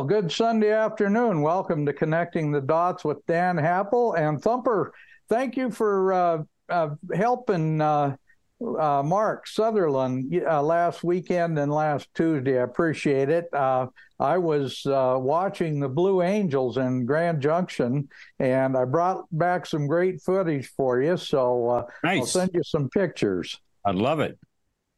Well, good Sunday afternoon. Welcome to Connecting the Dots with Dan Happel and Thumper. Thank you for uh, uh, helping uh, uh Mark Sutherland uh, last weekend and last Tuesday. I appreciate it. Uh, I was watching the Blue Angels in Grand Junction, and I brought back some great footage for you. So I'll send you some pictures. I'd love it.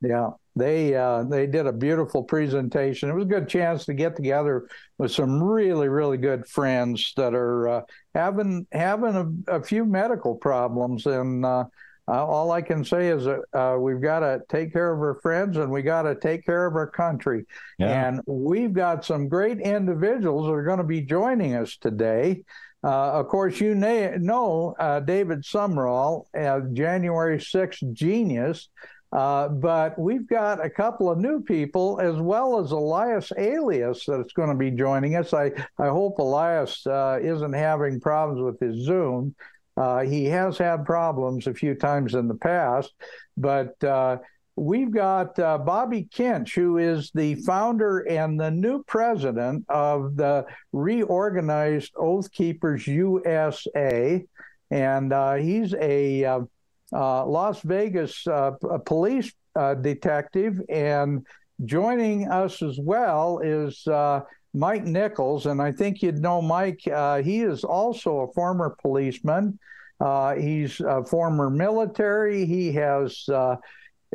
Yeah, they uh, they did a beautiful presentation. It was a good chance to get together with some really really good friends that are uh, having having a, a few medical problems, and uh, uh, all I can say is that uh, we've got to take care of our friends and we got to take care of our country. Yeah. And we've got some great individuals that are going to be joining us today. Uh, of course, you na- know uh, David Sumrall, uh, January 6th genius. Uh, but we've got a couple of new people as well as Elias Alias that's going to be joining us. I, I hope Elias uh, isn't having problems with his Zoom. Uh, he has had problems a few times in the past, but uh, we've got uh, Bobby Kinch, who is the founder and the new president of the reorganized Oath Keepers USA. And he's a Las Vegas uh, police uh, detective. And joining us as well is uh, Mike Nichols. And I think you'd know Mike. Uh, he is also a former policeman. Uh, he's a former military. He has uh,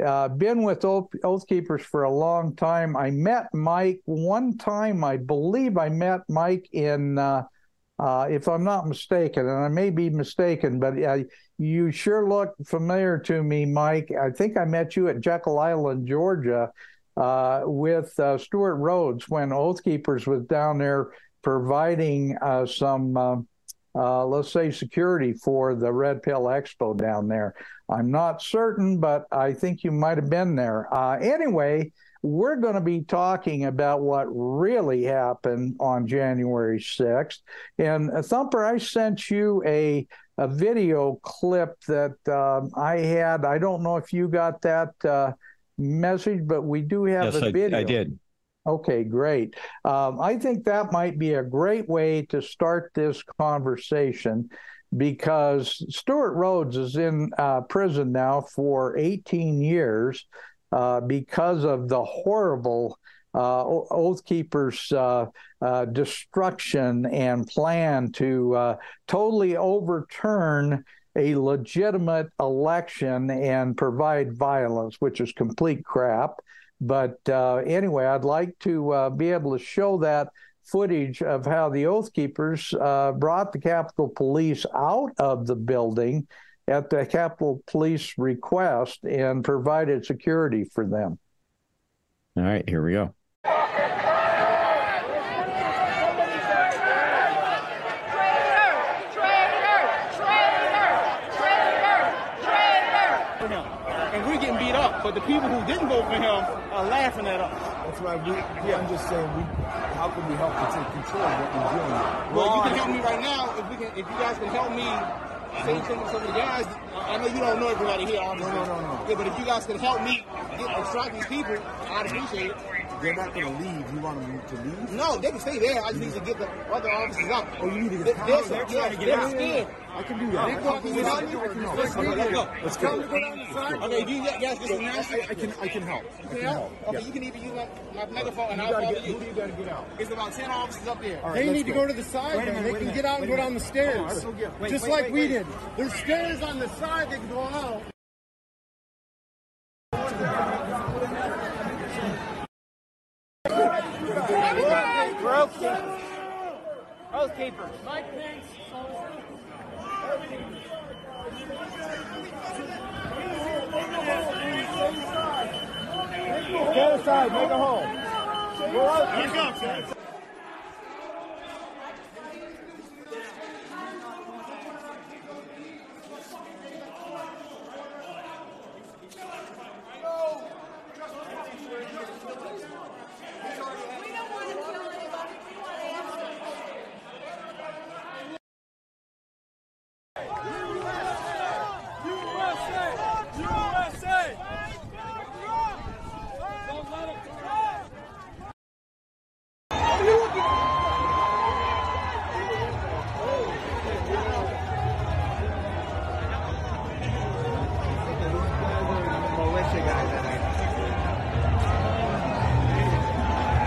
uh, been with Oath, Keepers for a long time. I met Mike one time. I believe I met Mike in, uh, uh, if I'm not mistaken, and I may be mistaken, but uh, you sure look familiar to me, Mike. I think I met you at Jekyll Island, Georgia, uh, with uh, Stewart Rhodes when Oath Keepers was down there providing uh, some. Uh, uh, let's say security for the Red Pill Expo down there. I'm not certain, but I think you might have been there. Uh, anyway, we're going to be talking about what really happened on January 6th. And Thumper, I sent you a a video clip that um, I had. I don't know if you got that uh, message, but we do have Yes, a I, video. I did. Okay, great. Um, I think that might be a great way to start this conversation because Stewart Rhodes is in uh, prison now for 18 years uh, because of the horrible uh, Oath Keepers' uh, uh, destruction and plan to uh, totally overturn a legitimate election and provide violence, which is complete crap. But uh, anyway, I'd like to be able to show that footage of how the Oath Keepers brought the Capitol Police out of the building at the Capitol Police request and provided security for them. All right, here we go. for him. And we're getting beat up. But the people who didn't vote for him are laughing at us. That's right. We, yeah. I'm just saying, we, how can we help to take control of what we're doing? with? Well, you can help me right now. If we can, if you guys can help me say some, some of the guys I know you don't know everybody here, obviously. No, no, no, no. Yeah, but if you guys can help me get, extract these people, I'd appreciate it. They're not going to leave. You want them to leave? No, they can stay there. I just need to get the other officers out. Oh, you need to get They're, the they're, yeah, out. they're scared. I can do that. They go out I the can side. help. I can help. Let's go. Let's go. Let's go. them to go down the side. Okay, you guys get this I, nasty. I, I can I can help. I can help. Okay, you can even use my, megaphone and You I'll follow you. who do you got to get out? It's about 10 officers up there. They need to go to the side, Wait a man. minute, They can get out and go down the stairs. All right, let's go get 'em. Just like we did. There's stairs on the side they can go out. Get aside. Make a hole.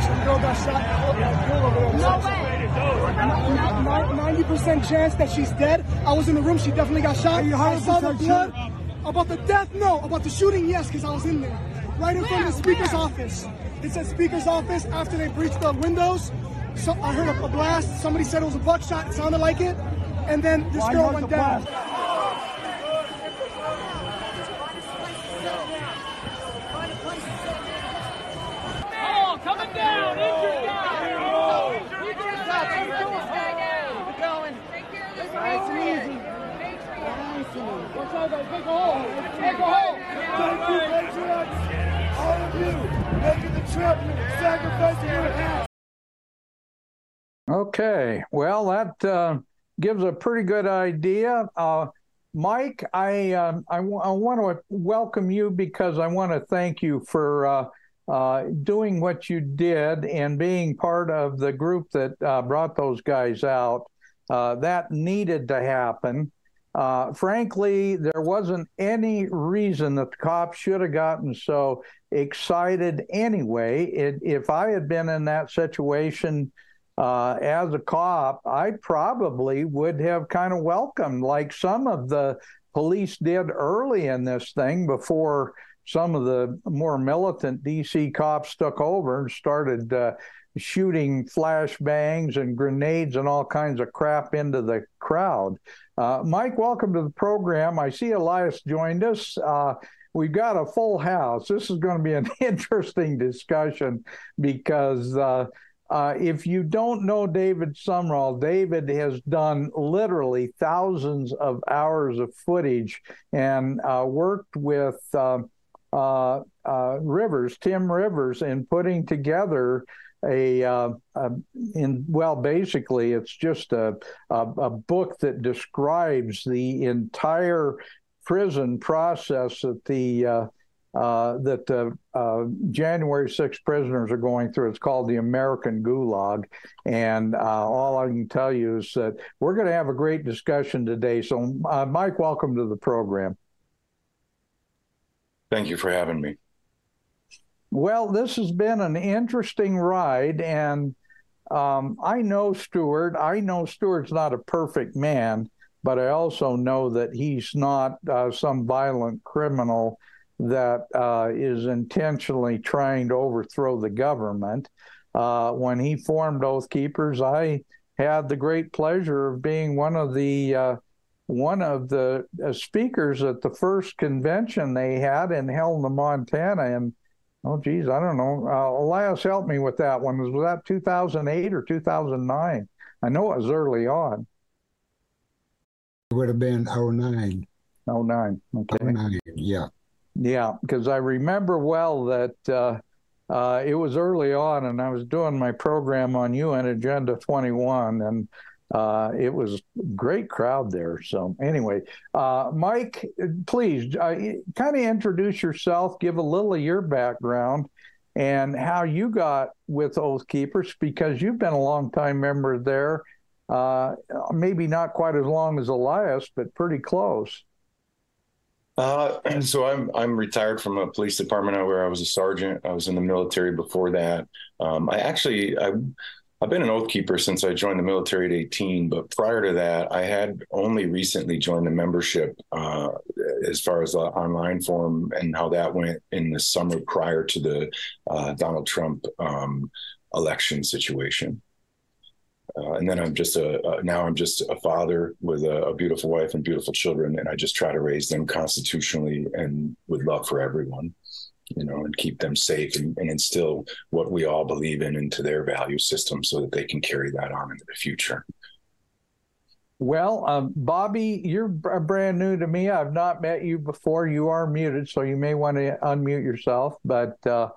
Some girl got shot. No way. Ninety percent chance that she's dead. I was in the room. She definitely got shot. I saw the blood. About the death, no. About the shooting, yes, because I was in there, right in front of the speaker's office. It said speaker's office. After they breached the windows, so I heard a, blast. Somebody said it was a buckshot. It sounded like it, and then this girl went down. Oh, uh, gives a pretty good idea. Uh, Mike, I, um, I, w- I want to welcome you because I want to thank you for uh, uh, doing what you did and being part of the group that uh, brought those guys out. That needed to happen. Uh, frankly, there wasn't any reason that the cops should have gotten so excited anyway. It, if I had been in that situation, uh, as a cop, I probably would have kind of welcomed, like some of the police did early in this thing before some of the more militant DC cops took over and started uh, shooting flashbangs and grenades and all kinds of crap into the crowd. Uh, Mike, welcome to the program. I see Elias joined us. Uh, we've got a full house. This is going to be an interesting discussion because uh, if you don't know David Sumrall, David has done literally thousands of hours of footage and uh, worked with uh, uh, uh, Rivers, Tim Rivers, in putting together a, uh, a in well, basically, it's just a, a a book that describes the entire prison process that the uh, uh, that the uh, January 6 prisoners are going through. It's called the American Gulag. And uh, all I can tell you is that we're going to have a great discussion today. So, uh, Mike, welcome to the program. Thank you for having me. Well, this has been an interesting ride. And um, I know Stewart. I know Stewart's not a perfect man, but I also know that he's not uh, some violent criminal that uh, is intentionally trying to overthrow the government. Uh, when he formed Oath Keepers, I had the great pleasure of being one of the uh, one of the uh, speakers at the first convention they had in Helena, Montana, and oh geez, I don't know. Uh, Elias, help me with that one. Was that 2008 or 2009? I know it was early on. It would have been 09. 09. Okay. 09, yeah. Yeah, because I remember well that uh, uh, it was early on, and I was doing my program on UN Agenda 21, and uh, it was great crowd there. So anyway, uh, Mike, please uh, kind of introduce yourself, give a little of your background, and how you got with Oath Keepers because you've been a long time member there. Uh, maybe not quite as long as Elias, but pretty close. Uh, so I'm I'm retired from a police department where I was a sergeant. I was in the military before that. Um, I actually I I've been an oath keeper since I joined the military at 18, but prior to that, I had only recently joined the membership uh, as far as the online form and how that went in the summer prior to the uh, Donald Trump um, election situation. Uh, and then I'm just a, a, now I'm just a father with a, a, beautiful wife and beautiful children, and I just try to raise them constitutionally and with love for everyone you know, and keep them safe and, and, instill what we all believe in into their value system so that they can carry that on into the future. Well, um, Bobby, you're brand new to me. I've not met you before. You are muted, so you may want to unmute yourself. But uh,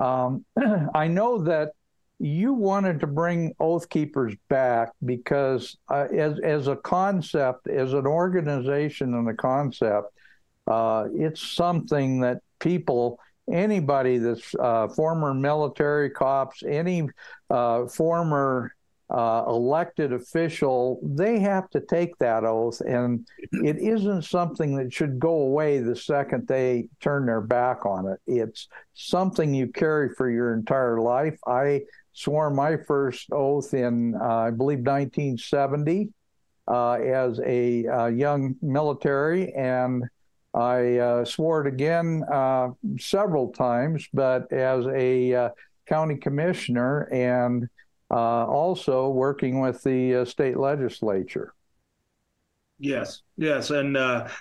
um, I know that you wanted to bring Oath Keepers back because, uh, as as a concept, as an organization and a concept, uh, it's something that people anybody that's uh, former military cops, any uh, former uh, elected official, they have to take that oath. And it isn't something that should go away the second they turn their back on it. It's something you carry for your entire life. I swore my first oath in, uh, I believe, 1970 uh, as a uh, young military. And I uh, swore it again uh, several times, but as a uh, county commissioner and also working with the state legislature. Yes, yes, and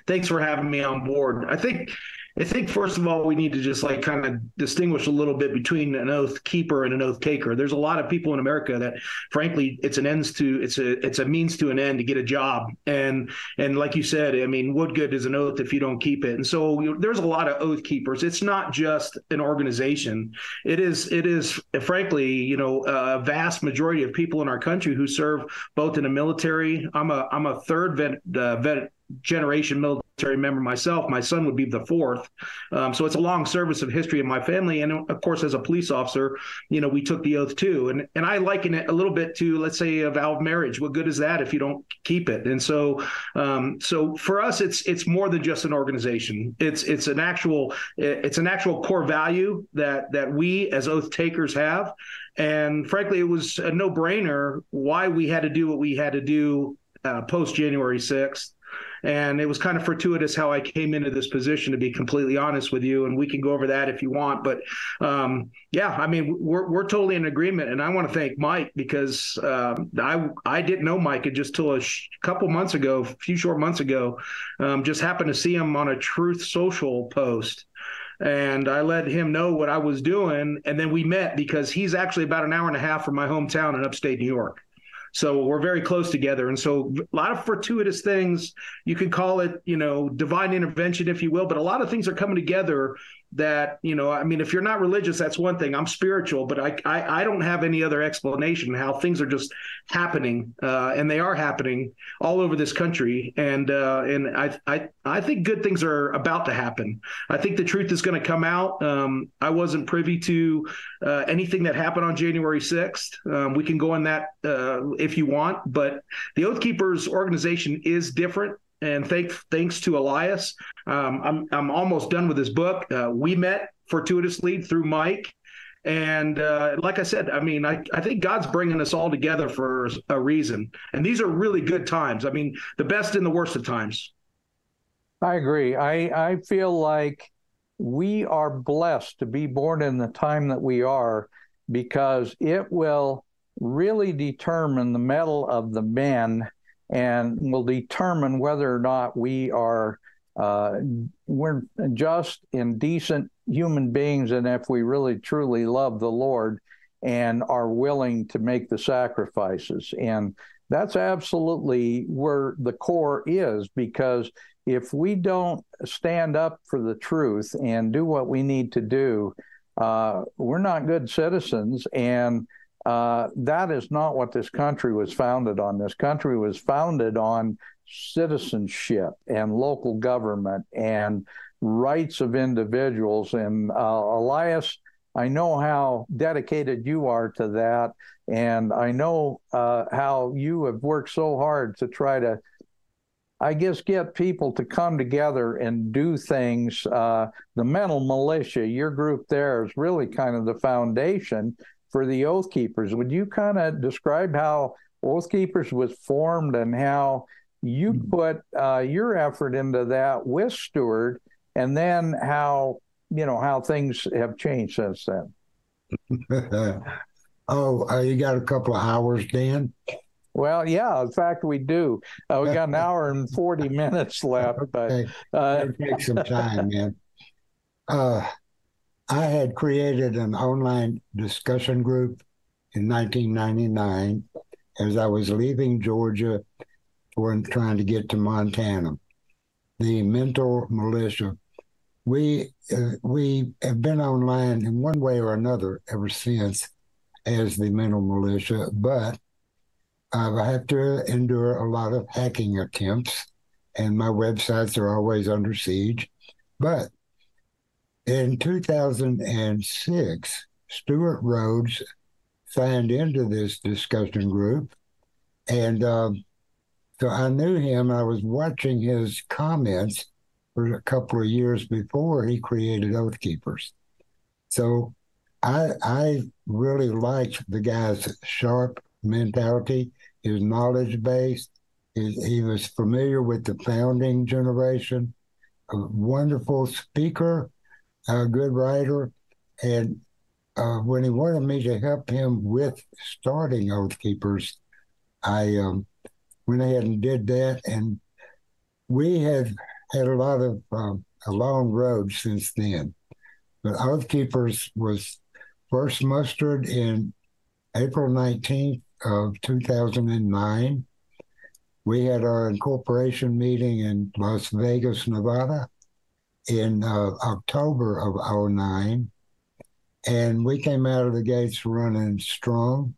thanks for having me on board. I think I think first of all we need to just like kind of distinguish a little bit between an oath keeper and an oath taker. There's a lot of people in America that frankly it's an ends to it's a it's a means to an end to get a job. And and like you said, I mean, what good is an oath if you don't keep it? And so there's a lot of oath keepers. It's not just an organization. It is it is frankly, you know, a vast majority of people in our country who serve both in the military. I'm a I'm a third vet, uh, vet generation military member myself. My son would be the fourth. Um, so it's a long service of history in my family. And of course, as a police officer, you know, we took the oath too. And and I liken it a little bit to, let's say, a vow of marriage. What good is that if you don't keep it? And so, um, so for us, it's it's more than just an organization. It's it's an actual it's an actual core value that that we as oath takers have. And frankly, it was a no brainer why we had to do what we had to do uh, post January 6th. And it was kind of fortuitous how I came into this position, to be completely honest with you. And we can go over that if you want. But um, yeah, I mean, we're, we're totally in agreement. And I want to thank Mike because um, I I didn't know Mike just till a sh- couple months ago, a few short months ago. Um, just happened to see him on a Truth Social post and I let him know what I was doing. And then we met because he's actually about an hour and a half from my hometown in upstate New York. So we're very close together. And so a lot of fortuitous things, you could call it, you know, divine intervention, if you will, but a lot of things are coming together that you know i mean if you're not religious that's one thing. I'm spiritual but i i, I don't have any other explanation how things are just happening uh, and they are happening all over this country. And uh, and I, I i think good things are about to happen. I think the truth is going to come out. Um, i wasn't privy to uh, anything that happened on january 6th um, we can go on that uh, if you want but the oath keepers organization is different and thanks thanks to Elias, um, I'm I'm almost done with his book. Uh, we met fortuitously through Mike, and uh, like I said, I mean, I, I think God's bringing us all together for a reason, and these are really good times. I mean, the best and the worst of times. I agree. I I feel like we are blessed to be born in the time that we are, because it will really determine the mettle of the men and will determine whether or not we are uh, we're just and decent human beings, and if we really truly love the Lord and are willing to make the sacrifices. And that's absolutely where the core is because if we don't stand up for the truth and do what we need to do, uh, we're not good citizens. And uh, that is not what this country was founded on. This country was founded on citizenship and local government and rights of individuals. And uh, Elias, I know how dedicated you are to that. And I know uh, how you have worked so hard to try to, I guess, get people to come together and do things. Uh, the mental militia, your group there is really kind of the foundation for the Oath Keepers. Would you kind of describe how Oath Keepers was formed and how you hmm. put uh, your effort into that with Stewart, and then how you know how things have changed since then? oh, uh, you got a couple of hours, Dan? Well, yeah. In fact, we do. Uh, we got an hour and forty minutes left, but uh, take some time, man. Uh, I had created an online discussion group in 1999 as I was leaving Georgia for trying to get to Montana. The mental militia. We uh, we have been online in one way or another ever since as the mental militia, but I have to endure a lot of hacking attempts, and my websites are always under siege. But in 2006, Stewart Rhodes signed into this discussion group. And um, so I knew him. I was watching his comments for a couple of years before he created Oath Keepers. So I, I really liked the guy's sharp mentality, his knowledge base. His, he was familiar with the founding generation, a wonderful speaker a good writer, and uh, when he wanted me to help him with starting Oath Keepers, I um, went ahead and did that. And we have had a lot of um, a long road since then. But Oath Keepers was first mustered in April 19th of 2009. We had our incorporation meeting in Las Vegas, Nevada in uh, October of 09, and we came out of the gates running strong.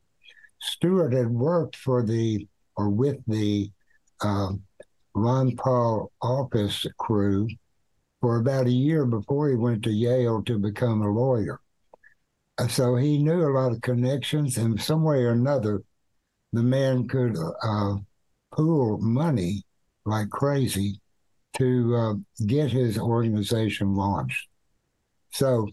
Stewart had worked for the or with the uh, Ron Paul office crew for about a year before he went to Yale to become a lawyer. So he knew a lot of connections, and some way or another, the man could uh, pool money like crazy to uh, get his organization launched. So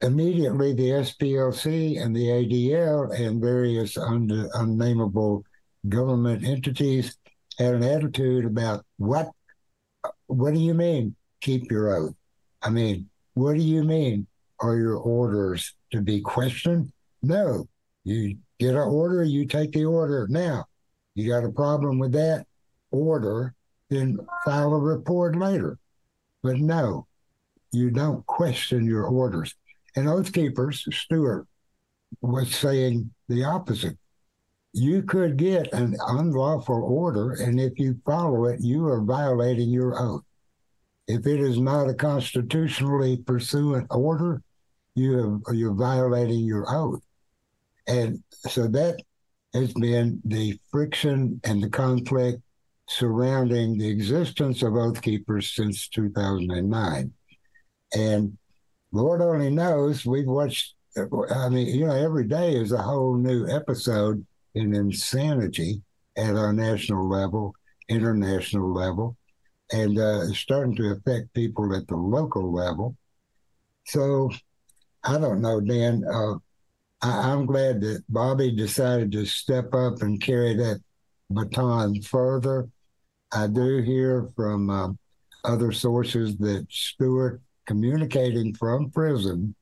immediately the SPLC and the ADL and various un- unnameable government entities had an attitude about what what do you mean keep your oath? I mean, what do you mean are your orders to be questioned? No. You get an order, you take the order. Now, you got a problem with that order, then file a report later. But no, you don't question your orders. And Oath Keepers, Stewart was saying the opposite. You could get an unlawful order, and if you follow it, you are violating your oath. If it is not a constitutionally pursuant order, you have, you're violating your oath. And so that has been the friction and the conflict surrounding the existence of Oath Keepers since 2009. And Lord only knows, we've watched, I mean, you know, every day is a whole new episode in insanity at our national level, international level, and uh, starting to affect people at the local level. So I don't know, Dan. Uh, I, I'm glad that Bobby decided to step up and carry that baton further I do hear from uh, other sources that Stewart, communicating from prison,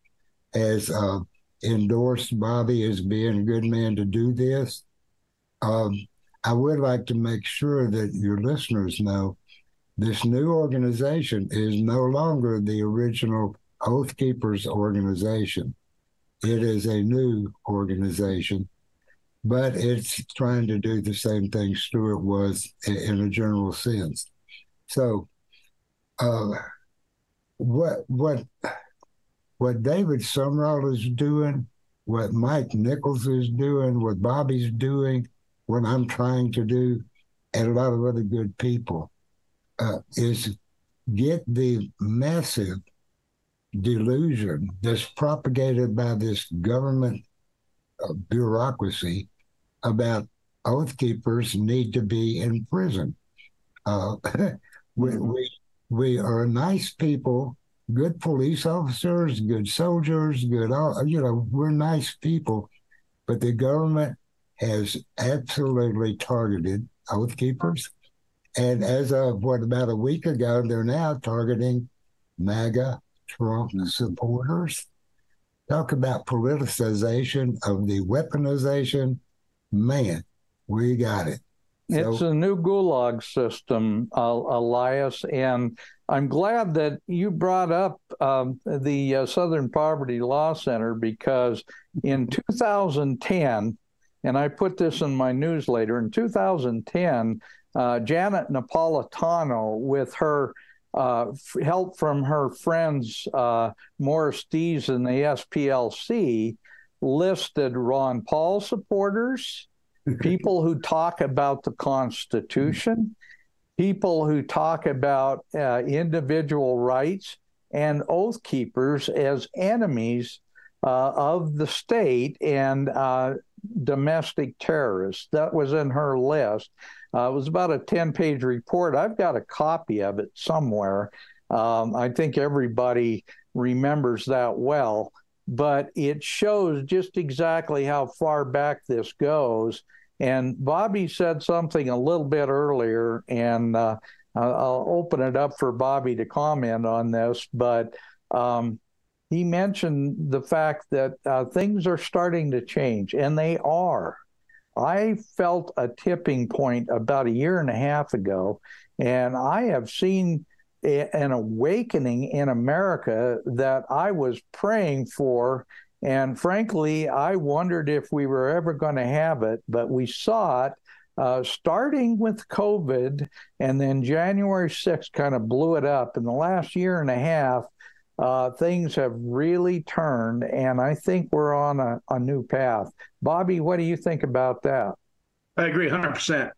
has uh, endorsed Bobby as being a good man to do this. Um, I would like to make sure that your listeners know this new organization is no longer the original Oath Keepers organization. It is a new organization but it's trying to do the same thing Stewart was in a general sense. So, uh, what what what David Sumrall is doing what Mike Nichols is doing, what Bobby's doing, what I'm trying to do, and a lot of other good people, uh, is get the massive delusion that's propagated by this government uh, bureaucracy about oath keepers need to be in prison. Uh, we, Mm-hmm. we, we are nice people, good police officers, good soldiers, good, you know, we're nice people, but the government has absolutely targeted oath keepers. And as of what, about a week ago, they're now targeting MAGA Trump supporters. Talk about politicization of the weaponization. Man, we got it. It's So- a new gulag system, uh, Elias, and I'm glad that you brought up um, the uh, Southern Poverty Law Center because in 2010, and I put this in my newsletter, in 2010, uh, Janet Napolitano, with her uh, f- help from her friends uh, Morris Dees and the SPLC, listed Ron Paul supporters, people who talk about the Constitution, people who talk about uh, individual rights, and oath keepers as enemies uh, of the state and uh, domestic terrorists. That was in her list. Uh, it was about a 10 page report. I've got a copy of it somewhere. Um, I think everybody remembers that well, but it shows just exactly how far back this goes. And Bobby said something a little bit earlier, and uh, I'll open it up for Bobby to comment on this. But um, he mentioned the fact that uh, things are starting to change, and they are. I felt a tipping point about a year and a half ago, and I have seen an awakening in America that I was praying for. And frankly, I wondered if we were ever going to have it, but we saw it uh, starting with COVID, and then January 6th kind of blew it up. In the last year and a half, uh, things have really turned, and I think we're on a, a new path. Bobby, what do you think about that? I agree 100%.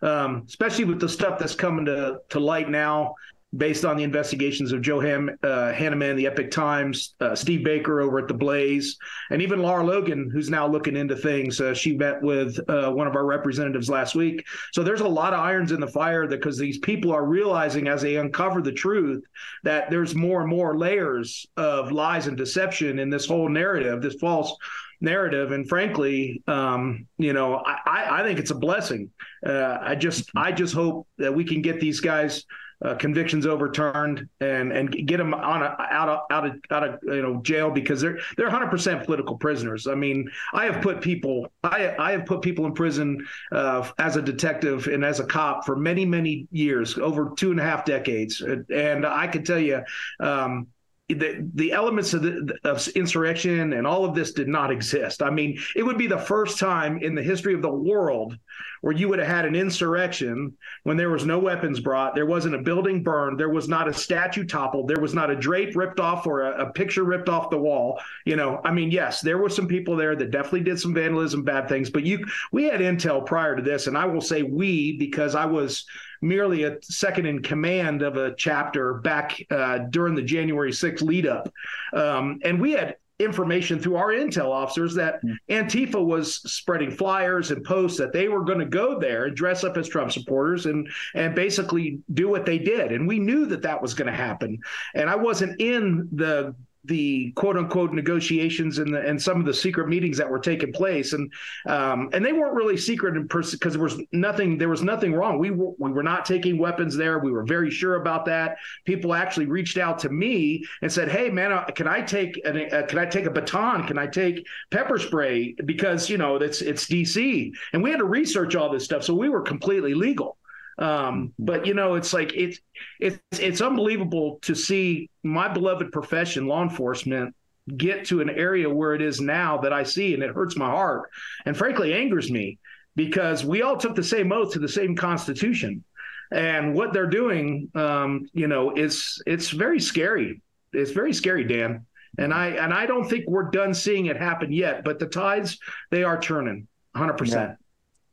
Um, especially with the stuff that's coming to, to light now based on the investigations of Joe Ham, uh, Hanneman, the Epoch Times, uh, Steve Baker over at the Blaze, and even Lara Logan, who's now looking into things. Uh, she met with uh, one of our representatives last week. So there's a lot of irons in the fire because these people are realizing as they uncover the truth that there's more and more layers of lies and deception in this whole narrative, this false narrative. And frankly, um, you know, I, I, think it's a blessing. Uh, I just I just hope that we can get these guys uh, convictions overturned and and get them on a, out of out of out of you know jail because they're they're 100 percent political prisoners. I mean, I have put people I I have put people in prison uh, as a detective and as a cop for many many years, over two and a half decades, and I can tell you. Um, the, the elements of, the, of insurrection and all of this did not exist. I mean, it would be the first time in the history of the world where you would have had an insurrection when there was no weapons brought, there wasn't a building burned, there was not a statue toppled, there was not a drape ripped off or a, a picture ripped off the wall. You know, I mean, yes, there were some people there that definitely did some vandalism, bad things, but you we had intel prior to this, and I will say we because I was merely a second in command of a chapter back uh, during the January 6th lead up. Um, and we had information through our intel officers that Antifa was spreading flyers and posts that they were going to go there and dress up as Trump supporters and and basically do what they did. And we knew that that was going to happen. And I wasn't in the the quote unquote negotiations and the, and some of the secret meetings that were taking place. And um, and they weren't really secret because there was nothing there was nothing wrong. We were, we were not taking weapons there. We were very sure about that. People actually reached out to me and said hey man uh, can I take an, uh, can I take a baton? Can I take pepper spray? Because you know it's it's DC and we had to research all this stuff so we were completely legal um, but you know, it's like it's it's it's unbelievable to see my beloved profession, law enforcement, get to an area where it is now that I see, and it hurts my heart, and frankly angers me because we all took the same oath to the same Constitution, and what they're doing, um, you know, is it's very scary. It's very scary, Dan. And I and I don't think we're done seeing it happen yet, but the tides they are turning 100%. Yeah.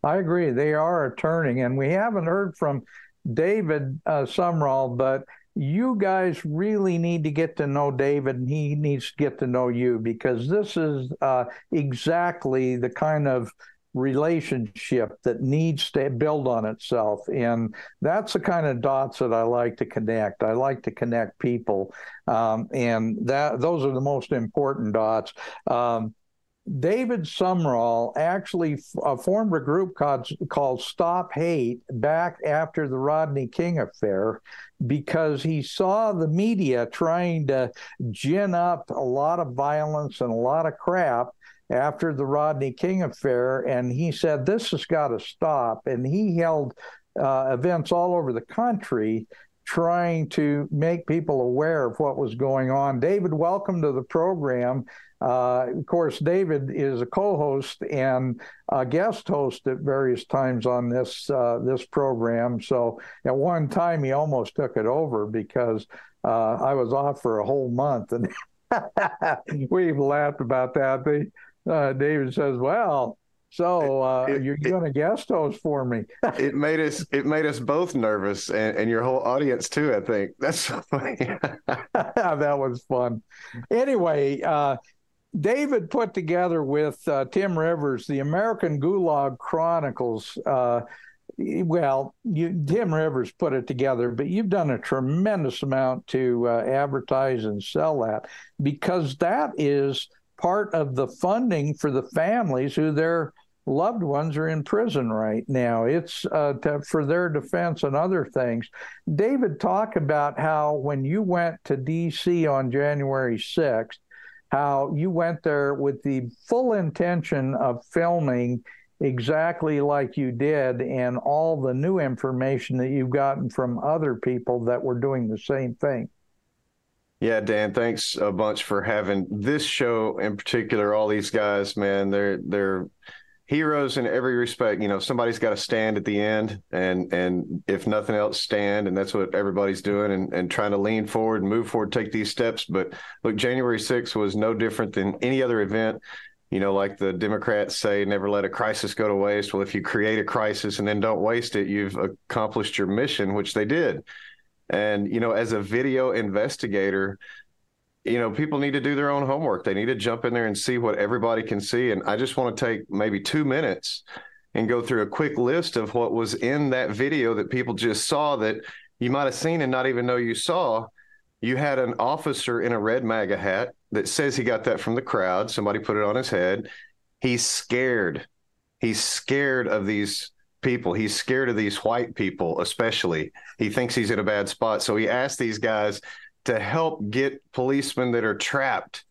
I agree. They are turning, and we haven't heard from David uh, Sumrall, but you guys really need to get to know David, and he needs to get to know you because this is uh, exactly the kind of relationship that needs to build on itself. And that's the kind of dots that I like to connect. I like to connect people. Um, and that those are the most important dots. Um, David Sumrall actually uh, formed a group called, called Stop Hate back after the Rodney King affair because he saw the media trying to gin up a lot of violence and a lot of crap after the Rodney King affair. And he said, This has got to stop. And he held uh, events all over the country trying to make people aware of what was going on. David, welcome to the program. Uh, of course, David is a co-host and a guest host at various times on this uh, this program. So at one time, he almost took it over because uh, I was off for a whole month, and we've laughed about that. They, uh, David says, "Well." So uh, it, you're going to guest host for me? it made us it made us both nervous, and, and your whole audience too. I think that's so funny. that was fun. Anyway, uh, David put together with uh, Tim Rivers the American Gulag Chronicles. Uh, well, you, Tim Rivers put it together, but you've done a tremendous amount to uh, advertise and sell that because that is part of the funding for the families who their loved ones are in prison right now. It's uh, to, for their defense and other things. David, talk about how when you went to D.C. on January 6th, how you went there with the full intention of filming exactly like you did and all the new information that you've gotten from other people that were doing the same thing. Yeah, Dan, thanks a bunch for having this show in particular. All these guys, man, they're they're heroes in every respect. You know, somebody's got to stand at the end, and and if nothing else, stand, and that's what everybody's doing, and and trying to lean forward and move forward, take these steps. But look, January 6th was no different than any other event. You know, like the Democrats say, never let a crisis go to waste. Well, if you create a crisis and then don't waste it, you've accomplished your mission, which they did. And you know, as a video investigator, you know, people need to do their own homework. They need to jump in there and see what everybody can see. And I just want to take maybe two minutes and go through a quick list of what was in that video that people just saw that you might have seen and not even know you saw. You had an officer in a red MAGA hat that says he got that from the crowd. Somebody put it on his head. He's scared. He's scared of these people. He's scared of these white people, especially. He thinks he's in a bad spot. So he asked these guys to help get policemen that are trapped.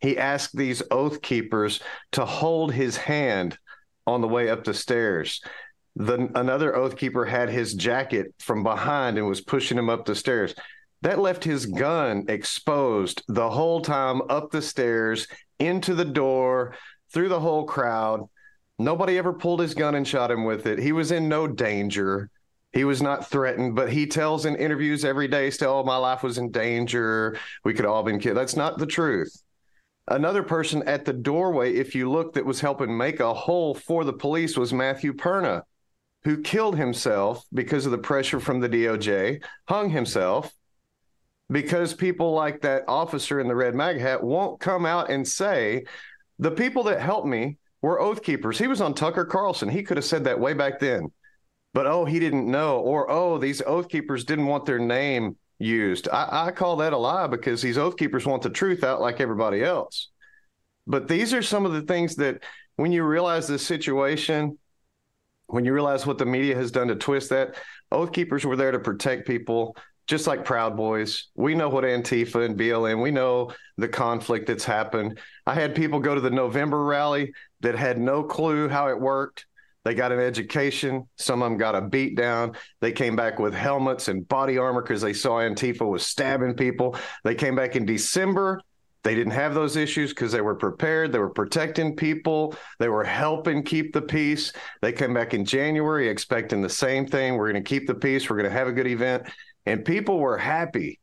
He asked these oath keepers to hold his hand on the way up the stairs. The, another oath keeper had his jacket from behind and was pushing him up the stairs. That left his gun exposed the whole time up the stairs, into the door, through the whole crowd. Nobody ever pulled his gun and shot him with it. He was in no danger. He was not threatened, but he tells in interviews every day, still, oh, my life was in danger. We could all been killed. That's not the truth. Another person at the doorway, if you look, that was helping make a hole for the police was Matthew Perna, who killed himself because of the pressure from the DOJ, hung himself because people like that officer in the red mag hat won't come out and say, the people that helped me were oath keepers. He was on Tucker Carlson. He could have said that way back then but oh, he didn't know, or oh, these oath keepers didn't want their name used. I, I call that a lie because these oath keepers want the truth out like everybody else. But these are some of the things that when you realize this situation, when you realize what the media has done to twist that, oath keepers were there to protect people, just like Proud Boys. We know what Antifa and BLM, we know the conflict that's happened. I had people go to the November rally that had no clue how it worked they got an education. Some of them got a beat down. They came back with helmets and body armor because they saw Antifa was stabbing people. They came back in December. They didn't have those issues because they were prepared. They were protecting people. They were helping keep the peace. They came back in January expecting the same thing. We're going to keep the peace. We're going to have a good event. And people were happy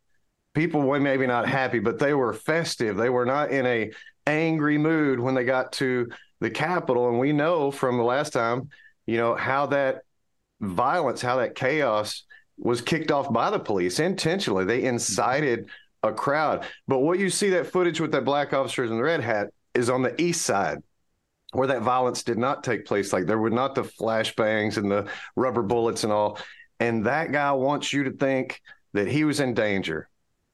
people were maybe not happy, but they were festive. They were not in a angry mood when they got to the Capitol. And we know from the last time, you know, how that violence, how that chaos was kicked off by the police intentionally. They mm-hmm. incited a crowd. But what you see that footage with that black officers in the red hat is on the east side where that violence did not take place. Like there were not the flashbangs and the rubber bullets and all. And that guy wants you to think that he was in danger.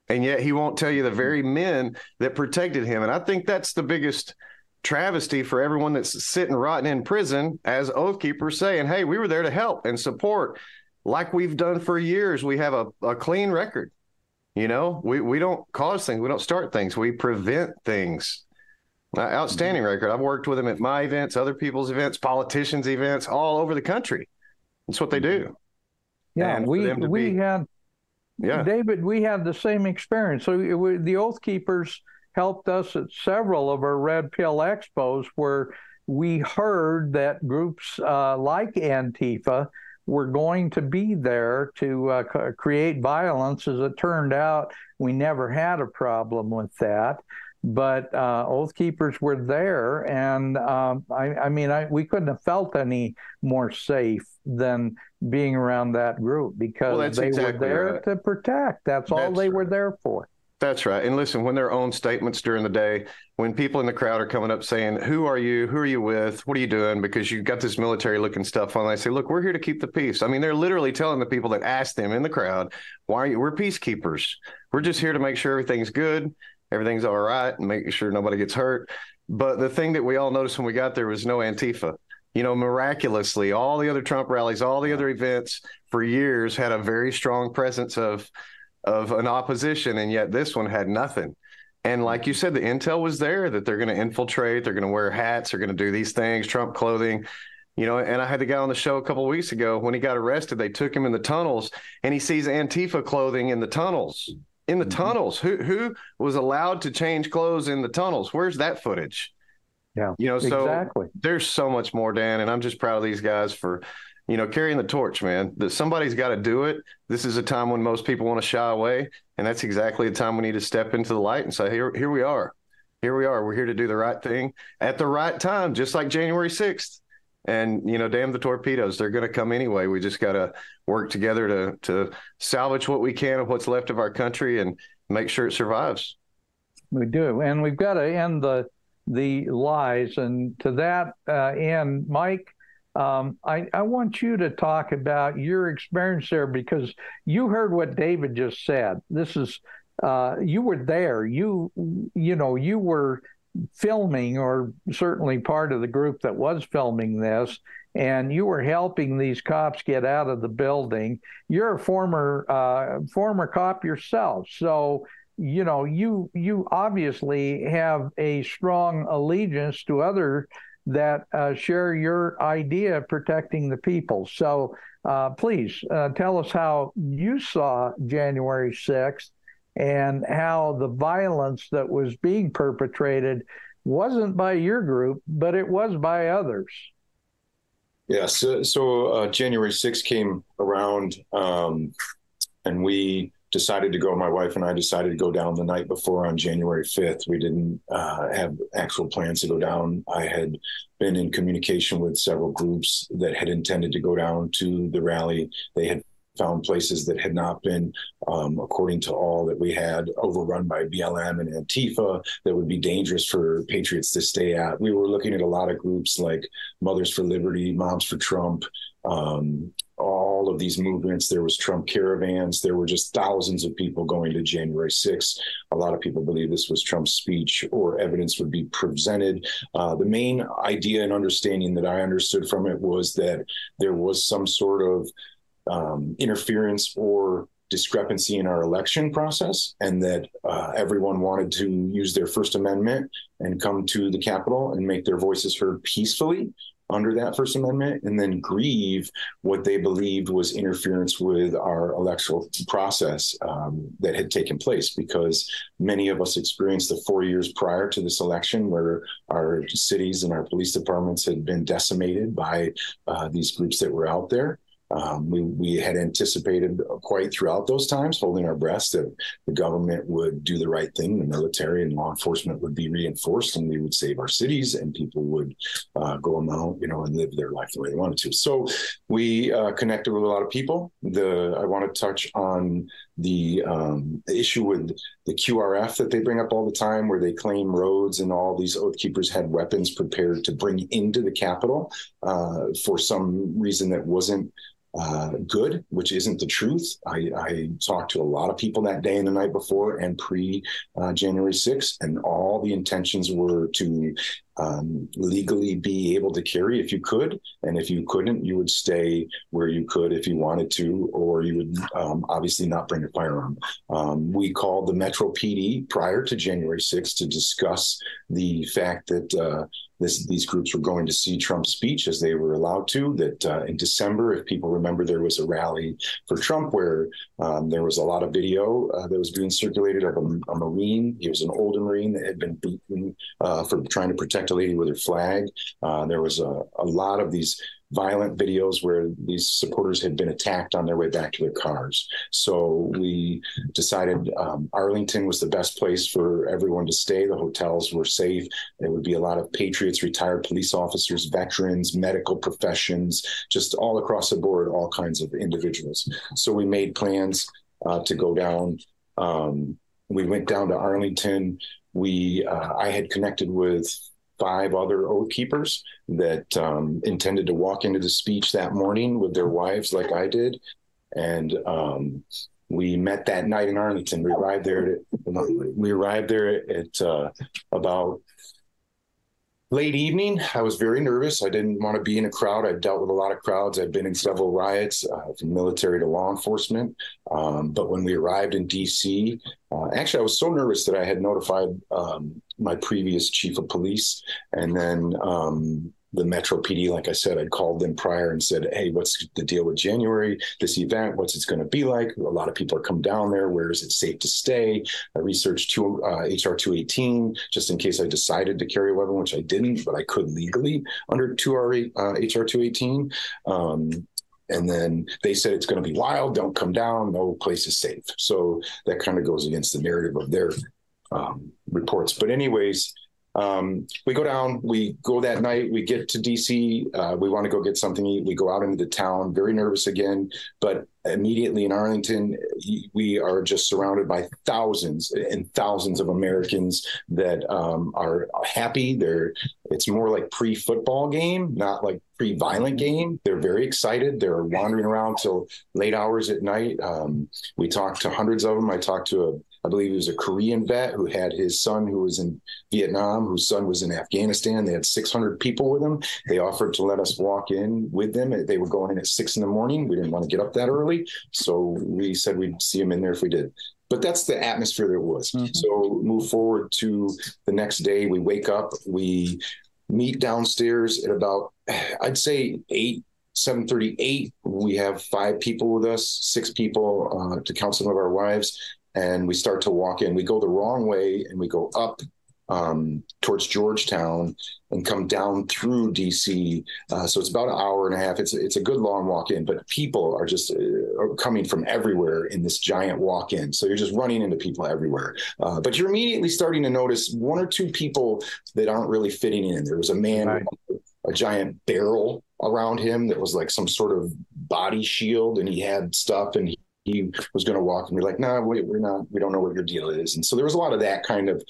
And yet he won't tell you the mm-hmm. very men that protected him. And I think that's the biggest travesty for everyone that's sitting rotting in prison as oath keepers saying, Hey, we were there to help and support like we've done for years. We have a, a clean record. You know, we, we don't cause things, we don't start things, we prevent things. Uh, outstanding record. I've worked with them at my events, other people's events, politicians' events, all over the country. That's what they do. Yeah, And we we be- had Yeah. David, we had the same experience. So it, wa- the Oath Keepers helped us at several of our Red Pill expos where we heard that groups uh, like Antifa were going to be there to uh, c- create violence. As it turned out, we never had a problem with that. But uh, Oath Keepers were there, and um, I, I mean, I, we couldn't have felt any more safe than being around that group because Well, they exactly were there right. to protect. That's all That's they were there for. That's right. And listen, when their own statements during the day, when people in the crowd are coming up saying, Who are you? Who are you with? What are you doing? Because you've got this military looking stuff on. They say, Look, we're here to keep the peace. I mean, they're literally telling the people that asked them in the crowd, Why are you? We're peacekeepers. We're just here to make sure everything's good, everything's all right, and making sure nobody gets hurt. But the thing that we all noticed when we got there was no Antifa. You know, miraculously, all the other Trump rallies, all the other events for years had a very strong presence of of an opposition, and yet this one had nothing. And like you said, the intel was there that they're going to infiltrate, they're going to wear hats, they're going to do these things, Trump clothing. You know, and I had the guy on the show a couple of weeks ago when he got arrested. They took him in the tunnels, and he sees Antifa clothing in the tunnels. In the mm-hmm. tunnels, who who was allowed to change clothes in the tunnels? Where's that footage? Yeah, You know, so exactly. there's so much more, Dan, and I'm just proud of these guys for, you know, carrying the torch, man. That somebody's got to do it. This is a time when most people want to shy away, and that's exactly the time we need to step into the light and say, here, here we are, here we are. We're here to do the right thing at the right time, just like January 6th. And you know, damn the torpedoes, they're going to come anyway. We just got to work together to to salvage what we can of what's left of our country and make sure it survives. We do, and we've got to end the the lies. And to that uh, end, Mike, um, I, I want you to talk about your experience there because you heard what David just said. This is uh, you were there. You you know you were filming or certainly part of the group that was filming this and you were helping these cops get out of the building you're a former uh, former cop yourself so you know you you obviously have a strong allegiance to other that uh, share your idea of protecting the people so uh, please uh, tell us how you saw january 6th and how the violence that was being perpetrated wasn't by your group, but it was by others. Yeah, so, so uh, January 6th came around, um, and we decided to go. My wife and I decided to go down the night before on January 5th. We didn't uh, have actual plans to go down. I had been in communication with several groups that had intended to go down to the rally. They had found places that had not been, um, according to all that we had, overrun by BLM and Antifa that would be dangerous for patriots to stay at. We were looking at a lot of groups like Mothers for Liberty, Moms for Trump, um, all of these movements. There was Trump caravans. There were just thousands of people going to January 6th. A lot of people believe this was Trump's speech or evidence would be presented. Uh, the main idea and understanding that I understood from it was that there was some sort of um, interference or discrepancy in our election process, and that uh, everyone wanted to use their First Amendment and come to the Capitol and make their voices heard peacefully under that First Amendment, and then grieve what they believed was interference with our electoral process um, that had taken place. Because many of us experienced the four years prior to this election, where our cities and our police departments had been decimated by uh, these groups that were out there. Um, we, we had anticipated quite throughout those times, holding our breath, that the government would do the right thing, the military and law enforcement would be reinforced, and we would save our cities, and people would uh, go amount, you know, and live their life the way they wanted to. So we uh, connected with a lot of people. The I want to touch on the um, issue with the QRF that they bring up all the time, where they claim Rhodes and all these oath keepers had weapons prepared to bring into the Capitol uh, for some reason that wasn't uh, good, which isn't the truth. I, I, talked to a lot of people that day and the night before and pre uh, January 6th, and all the intentions were to um, legally be able to carry if you could. And if you couldn't, you would stay where you could if you wanted to, or you would um, obviously not bring a firearm. Um, we called the Metro PD prior to January 6th to discuss the fact that uh, this, these groups were going to see Trump's speech as they were allowed to. That uh, in December, if people remember, there was a rally for Trump where um, there was a lot of video uh, that was being circulated of a, a, Marine. He was an older Marine that had been beaten uh, for trying to protect a lady with her flag. Uh, there was a, a lot of these violent videos where these supporters had been attacked on their way back to their cars. So we decided um, Arlington was the best place for everyone to stay. The hotels were safe. There would be a lot of patriots, retired police officers, veterans, medical professions, just all across the board, all kinds of individuals. So we made plans uh, to go down. Um, we went down to Arlington. We uh, I had connected with five other oath keepers that um, intended to walk into the speech that morning with their wives, like I did. And um, we met that night in Arlington. We arrived there. At, we arrived there at uh, about late evening. I was very nervous. I didn't want to be in a crowd. I've dealt with a lot of crowds. I've been in several riots, uh, from military to law enforcement. Um, but when we arrived in D.C., uh, actually, I was so nervous that I had notified um, my previous chief of police, and then um, the Metro PD, like I said, I'd called them prior and said, "Hey, what's the deal with January? This event, what's it going to be like? A lot of people are coming down there. Where is it safe to stay?" I researched two, uh, HR 218 just in case I decided to carry a weapon, which I didn't, but I could legally under 2 uh, HR 218. Um, and then they said it's going to be wild. Don't come down. No place is safe. So that kind of goes against the narrative of their um, reports. But anyways, um, we go down, we go that night, we get to DC, uh, we want to go get something to eat. We go out into the town, very nervous again, but immediately in Arlington, we are just surrounded by thousands and thousands of Americans that um, are happy. They're it's more like pre-football game, not like pre-violent game. They're very excited. They're wandering around till late hours at night. Um, we talked to hundreds of them. I talked to a I believe he was a Korean vet who had his son who was in Vietnam, whose son was in Afghanistan. They had 600 people with them. They offered to let us walk in with them. They were going in at six in the morning. We didn't want to get up that early. So we said we'd see them in there if we did. But that's the atmosphere there was. Mm-hmm. So move forward to the next day. We wake up, we meet downstairs at about, I'd say, eight 738 we have five people with us six people uh, to count some of our wives and we start to walk in. We go the wrong way and we go up um, towards Georgetown and come down through DC. Uh, so it's about an hour and a half. It's it's a good long walk in, but people are just uh, coming from everywhere in this giant walk in. So you're just running into people everywhere. Uh, but you're immediately starting to notice one or two people that aren't really fitting in. There was a man right. with a giant barrel around him that was like some sort of body shield, and he had stuff and he he was going to walk and we're like, no, nah, we, we're not, we don't know what your deal is. And so there was a lot of that kind of,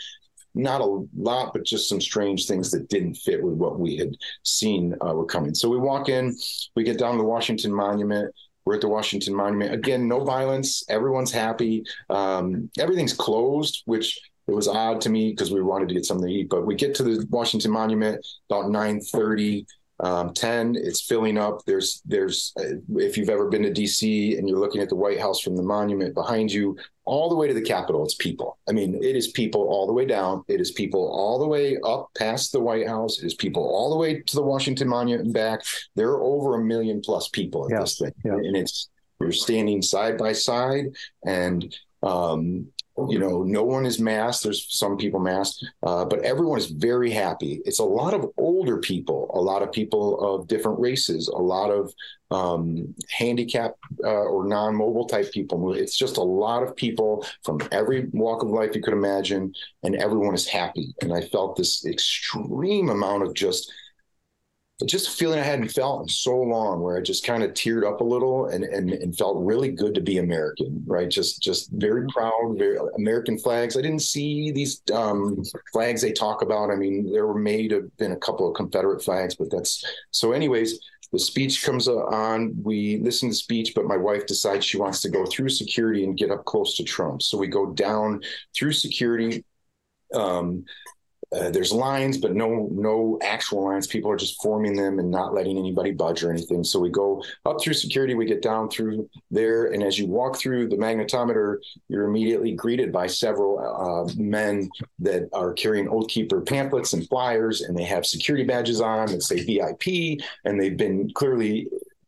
not a lot, but just some strange things that didn't fit with what we had seen uh, were coming. So we walk in, we get down to the Washington Monument. We're at the Washington Monument. Again, no violence. Everyone's happy. Um, everything's closed, which it was odd to me because we wanted to get something to eat. But we get to the Washington Monument about 930 um, 10 it's filling up. There's there's uh, if you've ever been to dc and you're looking at the white house from the monument behind you all the way to the capitol it's people. I mean it is people all the way down. It is people all the way up past the white house. It is people all the way to the washington monument and back. There are over a million plus people at yeah. this thing. yeah. and it's you're standing side by side. And um, you know, no one is masked. There's some people masked, uh, but everyone is very happy. It's a lot of older people, a lot of people of different races, a lot of um, handicapped uh, or non-mobile type people. It's just a lot of people from every walk of life you could imagine, and everyone is happy. And I felt this extreme amount of just just a feeling I hadn't felt in so long where I just kind of teared up a little and, and, and felt really good to be American, right? Just, just very mm-hmm. proud, very American flags. I didn't see these um, flags they talk about. I mean, there were made have been a couple of Confederate flags, but that's so anyways, the speech comes on. We listen to the speech, but my wife decides she wants to go through security and get up close to Trump. So we go down through security. Um, uh, there's lines, but no no actual lines. People are just forming them and not letting anybody budge or anything. So we go up through security, we get down through there, and as you walk through the magnetometer, you're immediately greeted by several uh, men that are carrying Oath Keeper pamphlets and flyers, and they have security badges on that say VIP, and they've been clearly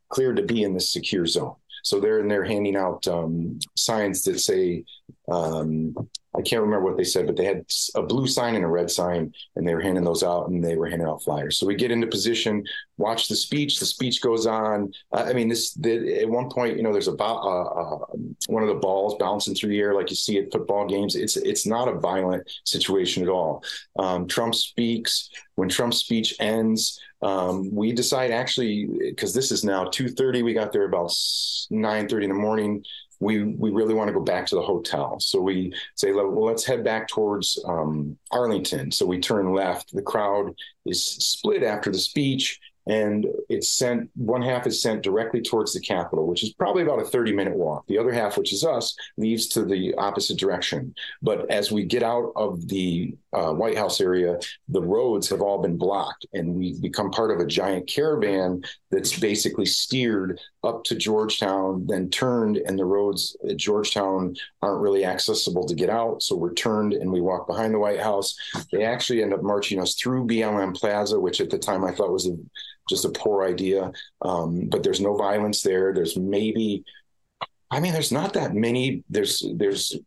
cleared to be in this secure zone. So they're in there handing out um, signs that say um, I can't remember what they said, but they had a blue sign and a red sign, and they were handing those out, and they were handing out flyers. So we get into position, watch the speech. The speech goes on. Uh, I mean, this the, at one point, you know, there's a uh, uh, one of the balls bouncing through the air like you see at football games. It's it's not a violent situation at all. Um, Trump speaks. When Trump's speech ends, um, we decide actually because this is now 2:30. We got there about 9:30 in the morning we we really want to go back to the hotel. So we say, well, let's head back towards um, Arlington. So we turn left. The crowd is split after the speech, and it's sent one half is sent directly towards the capitol which is probably about a 30 minute walk the other half which is us leaves to the opposite direction but as we get out of the uh, white house area the roads have all been blocked and we become part of a giant caravan that's basically steered up to georgetown then turned and the roads at georgetown aren't really accessible to get out so we're turned and we walk behind the white house they actually end up marching us through blm plaza which at the time i thought was a just a poor idea. Um, but there's no violence there. There's maybe, I mean, there's not that many. There's there's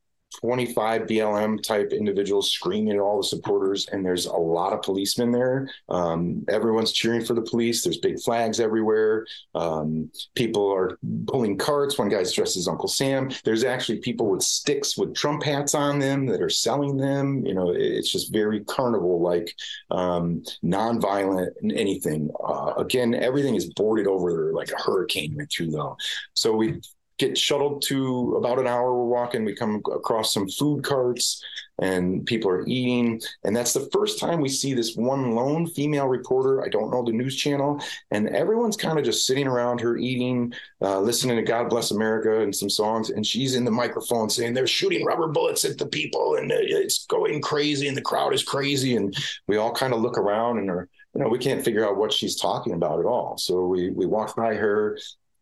25 BLM type individuals screaming at all the supporters, and there's a lot of policemen there. Um, everyone's cheering for the police. There's big flags everywhere. Um, people are pulling carts. One guy's dressed as Uncle Sam. There's actually people with sticks with Trump hats on them that are selling them. You know, it's just very carnival like, um, nonviolent anything. Uh, again, everything is boarded over like a hurricane went through though. So we get shuttled to about an hour we're walking we come across some food carts and people are eating. And that's the first time we see this one lone female reporter. I don't know the news channel. And everyone's kind of just sitting around her eating uh, listening to god bless america and some songs. And she's in the microphone saying they're shooting rubber bullets at the people and it's going crazy and the crowd is crazy. And we all kind of look around and are you know we can't figure out what she's talking about at all. So we we walk by her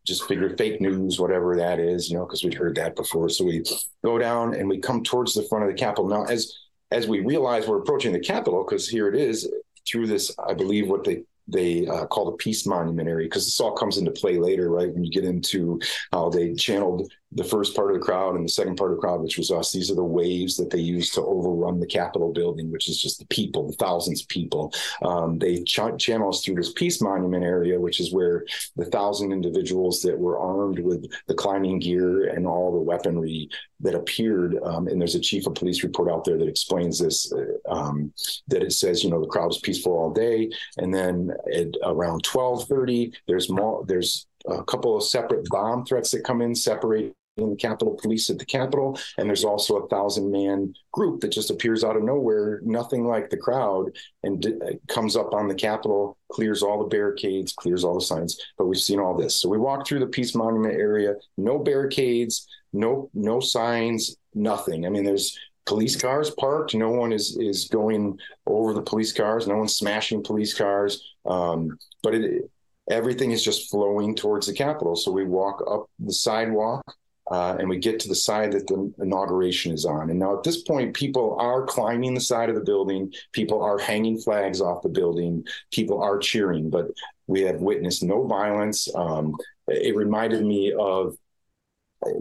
just figured fake news, whatever that is, you know, because we'd heard that before. So we go down and we come towards the front of the Capitol. Now, as as we realize we're approaching the Capitol, because here it is through this, I believe what they they uh, call the Peace Monument area, because this all comes into play later, right? When you get into how they channeled the first part of the crowd and the second part of the crowd, which was us. These are the waves that they use to overrun the Capitol building, which is just the people, the thousands of people. Um, they ch- channel us through this Peace Monument area, which is where the thousand individuals that were armed with the climbing gear and all the weaponry that appeared. Um, and there's a chief of police report out there that explains this. Uh, um, that it says, you know, the crowd was peaceful all day, and then at around 12:30, there's more. There's a couple of separate bomb threats that come in, separate the Capitol Police at the Capitol, and there's also a thousand man group that just appears out of nowhere, nothing like the crowd, and d- uh, comes up on the Capitol, clears all the barricades, clears all the signs. But we've seen all this, so we walk through the Peace Monument area, no barricades, no no signs, nothing. I mean, there's police cars parked. No one is is going over the police cars. No one's smashing police cars. Um, but it everything is just flowing towards the Capitol. So we walk up the sidewalk uh, and we get to the side that the inauguration is on. And now at this point, people are climbing the side of the building, people are hanging flags off the building, people are cheering, but we have witnessed no violence. Um, it reminded me of,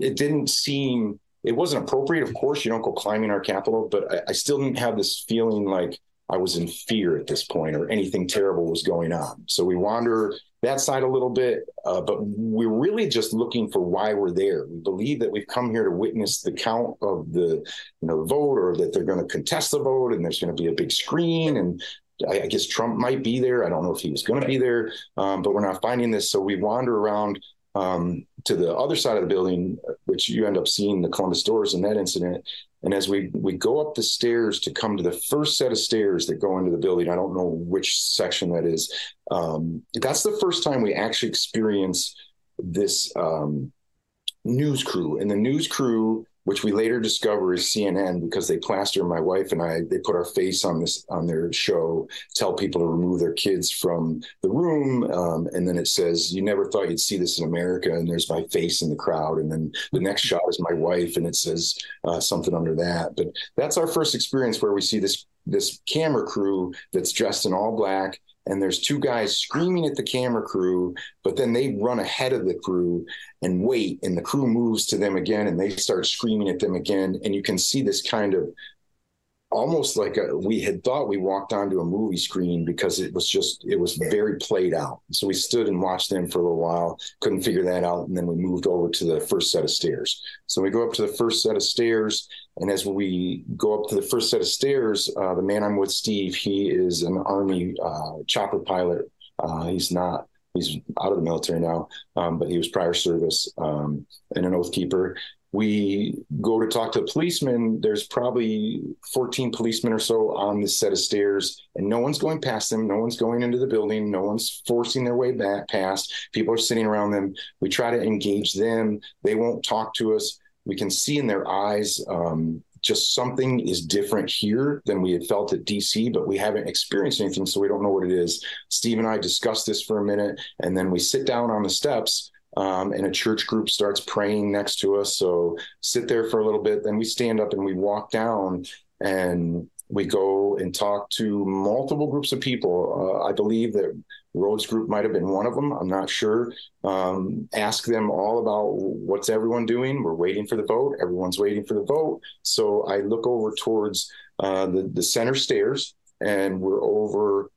it didn't seem it wasn't appropriate. Of course, you don't go climbing our Capitol, but I, I still didn't have this feeling like I was in fear at this point or anything terrible was going on. So we wander that side a little bit, uh, but we're really just looking for why we're there. We believe that we've come here to witness the count of the you know vote, or that they're going to contest the vote, and there's going to be a big screen, and I, I guess Trump might be there. I don't know if he was going to be there, um, but we're not finding this. So we wander around um, to the other side of the building, which you end up seeing the Columbus doors in that incident. And as we we go up the stairs to come to the first set of stairs that go into the building, I don't know which section that is. Um, that's the first time we actually experience this um, news crew, and the news crew which we later discover is CNN because they plaster my wife and I. They put our face on this on their show, tell people to remove their kids from the room, um, and then it says, "You never thought you'd see this in America." And there's my face in the crowd, and then the next shot is my wife, and it says uh, something under that. But that's our first experience where we see this this camera crew that's dressed in all black and there's two guys screaming at the camera crew, but then they run ahead of the crew and wait, and the crew moves to them again, and they start screaming at them again, and you can see this kind of almost like a, we had thought we walked onto a movie screen because it was just it was very played out. So we stood and watched them for a little while, couldn't figure that out, and then we moved over to the first set of stairs. So we go up to the first set of stairs, and as we go up to the first set of stairs, uh, the man I'm with, Steve, he is an Army uh, chopper pilot. Uh, he's not he's out of the military now, um, but he was prior service um, and an oath keeper. We go to talk to a policeman there's probably 14 policemen or so on this set of stairs and no one's going past them. No one's going into the building. No one's forcing their way back past. People are sitting around them. We try to engage them. They won't talk to us we can see in their eyes um, just something is different here than we had felt at DC, but we haven't experienced anything, so we don't know what it is. Steve and I discuss this for a minute, and then we sit down on the steps um, and a church group starts praying next to us. So sit there for a little bit. Then we stand up and we walk down and we go and talk to multiple groups of people. Uh, I believe that Rhodes Group might have been one of them. I'm not sure. Um, ask them all about what's everyone doing. We're waiting for the vote. Everyone's waiting for the vote. So I look over towards uh, the the center stairs, and we're over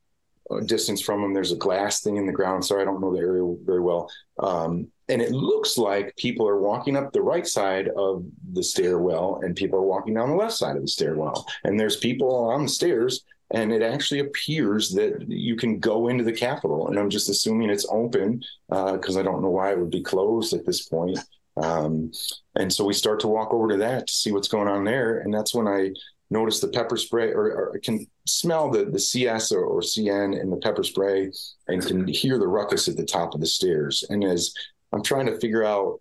distance from them. There's a glass thing in the ground, so I don't know the area very well. Um, and it looks like people are walking up the right side of the stairwell, and people are walking down the left side of the stairwell. And there's people on the stairs, and it actually appears that you can go into the Capitol. And I'm just assuming it's open because uh, I don't know why it would be closed at this point. Um, and so we start to walk over to that to see what's going on there. And that's when I notice the pepper spray or, or can smell the, the CS or, or CN in the pepper spray and can hear the ruckus at the top of the stairs. And as I'm trying to figure out,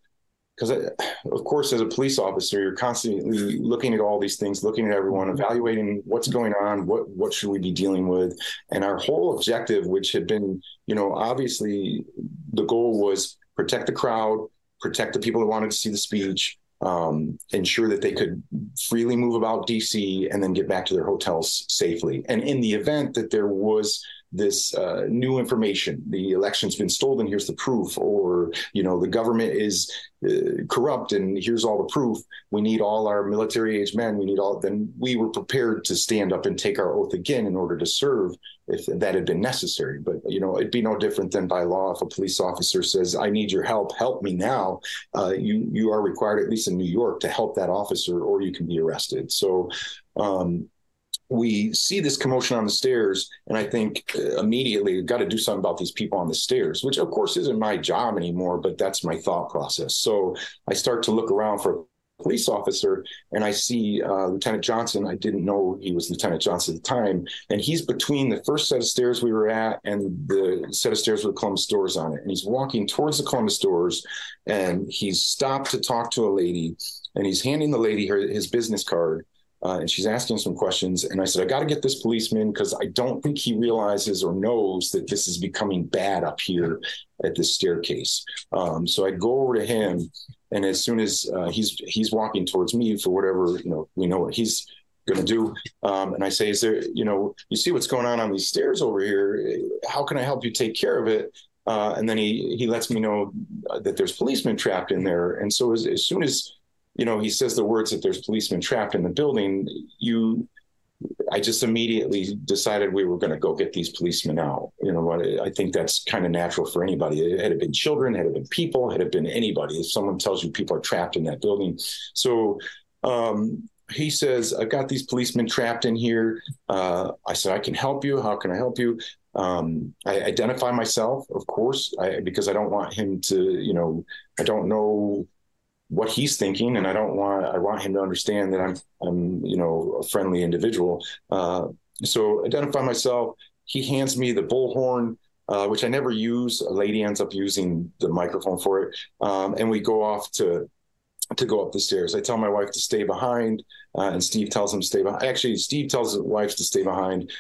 because of course, as a police officer, you're constantly looking at all these things, looking at everyone, mm-hmm. evaluating what's going on, what what should we be dealing with, and our whole objective, which had been, you know, obviously the goal was protect the crowd, protect the people that wanted to see the speech, um, ensure that they could freely move about DC and then get back to their hotels safely. And in the event that there was this uh, new information, the election's been stolen, here's the proof, or you know the government is uh, corrupt and here's all the proof. We need all our military age men. We need all. Then we were prepared to stand up and take our oath again in order to serve if that had been necessary. But you know, it'd be no different than by law if a police officer says, "I need your help. Help me now." Uh, you you are required, at least in New York, to help that officer, or you can be arrested. So. Um, we see this commotion on the stairs, and I think uh, immediately we've got to do something about these people on the stairs, which of course isn't my job anymore, but that's my thought process. So I start to look around for a police officer and I see uh, Lieutenant Johnson. I didn't know he was Lieutenant Johnson at the time. And he's between the first set of stairs we were at and the set of stairs with Columbus doors on it. And he's walking towards the Columbus doors and he's stopped to talk to a lady and he's handing the lady her, his business card. Uh, and she's asking some questions. And I said, I got to get this policeman because I don't think he realizes or knows that this is becoming bad up here at this staircase. Um, so I go over to him and as soon as uh, he's he's walking towards me for whatever you know, we know what he's going to do. Um, and I say, "Is there? You know, you see what's going on on these stairs over here? How can I help you take care of it?" Uh, and then he he lets me know that there's policemen trapped in there. And so as, as soon as you know, he says the words that there's policemen trapped in the building, you I just immediately decided we were going to go get these policemen out. You know what? I think that's kind of natural for anybody. Had it been children, had it been people, had it been anybody. If someone tells you people are trapped in that building, so um, he says, "I've got these policemen trapped in here." Uh, I said, "I can help you. How can I help you?" Um, I identify myself, of course, I, because I don't want him to. You know, I don't know what he's thinking, and I don't want I want him to understand that I'm I'm you know a friendly individual. Uh, so identify myself. He hands me the bullhorn, uh, which I never use. A lady ends up using the microphone for it, um, and we go off to to go up the stairs. I tell my wife to stay behind, uh, and Steve tells him to stay behind. Actually, Steve tells his wife to stay behind.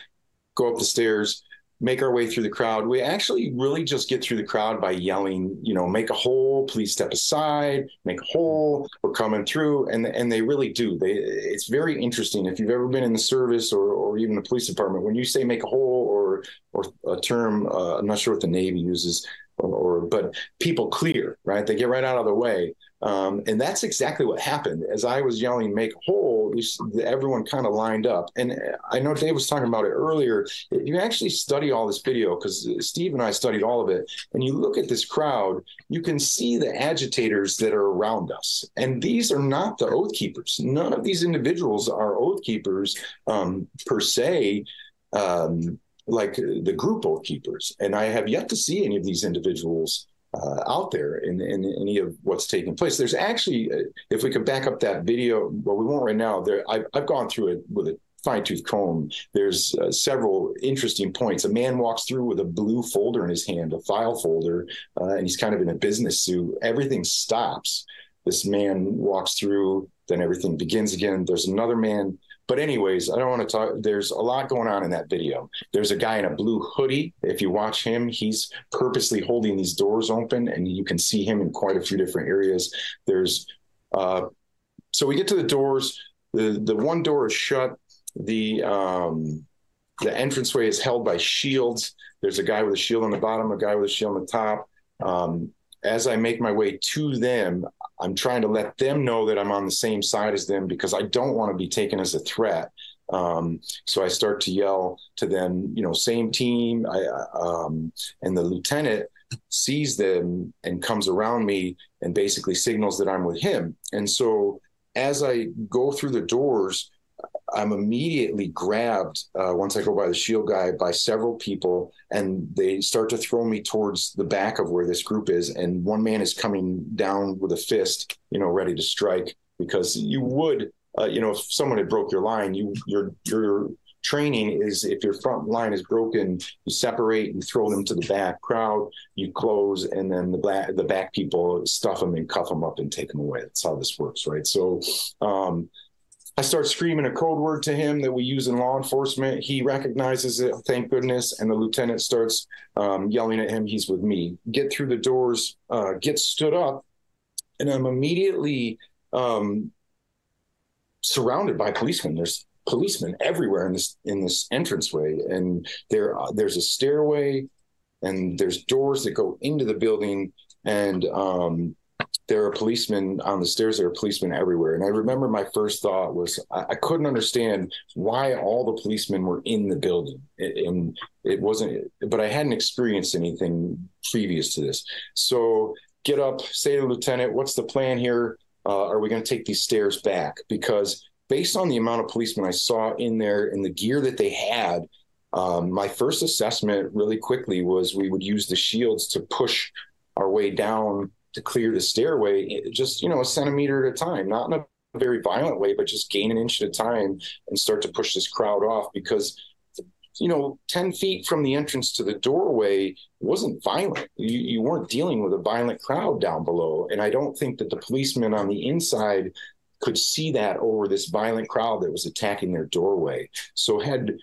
Go up the stairs make our way through the crowd. We actually really just get through the crowd by yelling, you know, make a hole, please step aside, make a hole, we're coming through. And and they really do. They it's very interesting. If you've ever been in the service or, or even the police department, when you say make a hole or or a term, uh, I'm not sure what the Navy uses, or, or but people clear, right? They get right out of the way. Um, and that's exactly what happened. As I was yelling, make a hole, everyone kind of lined up. And I know Dave was talking about it earlier. You actually study all this video because Steve and I studied all of it. And you look at this crowd, you can see the agitators that are around us. And these are not the oath keepers. None of these individuals are oath keepers um, per se. Um, like the group oath keepers. And I have yet to see any of these individuals uh, out there in, in, any of what's taking place. There's actually, uh, if we could back up that video, well, we won't right now. There, I've, I've gone through it with a fine tooth comb. There's uh, several interesting points. A man walks through with a blue folder in his hand, a file folder, uh, and he's kind of in a business suit. Everything stops. This man walks through, then everything begins again. There's another man but anyways, I don't want to talk. There's a lot going on in that video. There's a guy in a blue hoodie. If you watch him, he's purposely holding these doors open, and you can see him in quite a few different areas. There's uh, so we get to the doors. The the one door is shut. The um, the entranceway is held by shields. There's a guy with a shield on the bottom, a guy with a shield on the top. Um, as I make my way to them, I'm trying to let them know that I'm on the same side as them because I don't want to be taken as a threat. Um, so I start to yell to them, you know, same team. I, um, and the lieutenant sees them and comes around me and basically signals that I'm with him. And so as I go through the doors, I'm immediately grabbed uh, once I go by the shield guy by several people, and they start to throw me towards the back of where this group is. And one man is coming down with a fist, you know, ready to strike because you would, uh, you know, if someone had broke your line, you your your training is if your front line is broken, you separate, you throw them to the back crowd, you close, and then the back the back people stuff them and cuff them up and take them away. That's how this works, right? So. Um, I start screaming a code word to him that we use in law enforcement. He recognizes it, thank goodness, and the lieutenant starts um, yelling at him. He's with me. Get through the doors, uh, get stood up, and I'm immediately um, surrounded by policemen. There's policemen everywhere in this in this entranceway, and there uh, there's a stairway, and there's doors that go into the building, and um, there are policemen on the stairs. There are policemen everywhere. And I remember my first thought was I, I couldn't understand why all the policemen were in the building. It, and it wasn't, but I hadn't experienced anything previous to this. So get up, say to the lieutenant, what's the plan here? Uh, are we going to take these stairs back? Because based on the amount of policemen I saw in there and the gear that they had, um, my first assessment really quickly was we would use the shields to push our way down to clear the stairway, just you know a centimeter at a time, not in a very violent way, but just gain an inch at a time and start to push this crowd off because you know 10 feet from the entrance to the doorway wasn't violent. You, you weren't dealing with a violent crowd down below. And i don't think that the policemen on the inside could see that over this violent crowd that was attacking their doorway. So had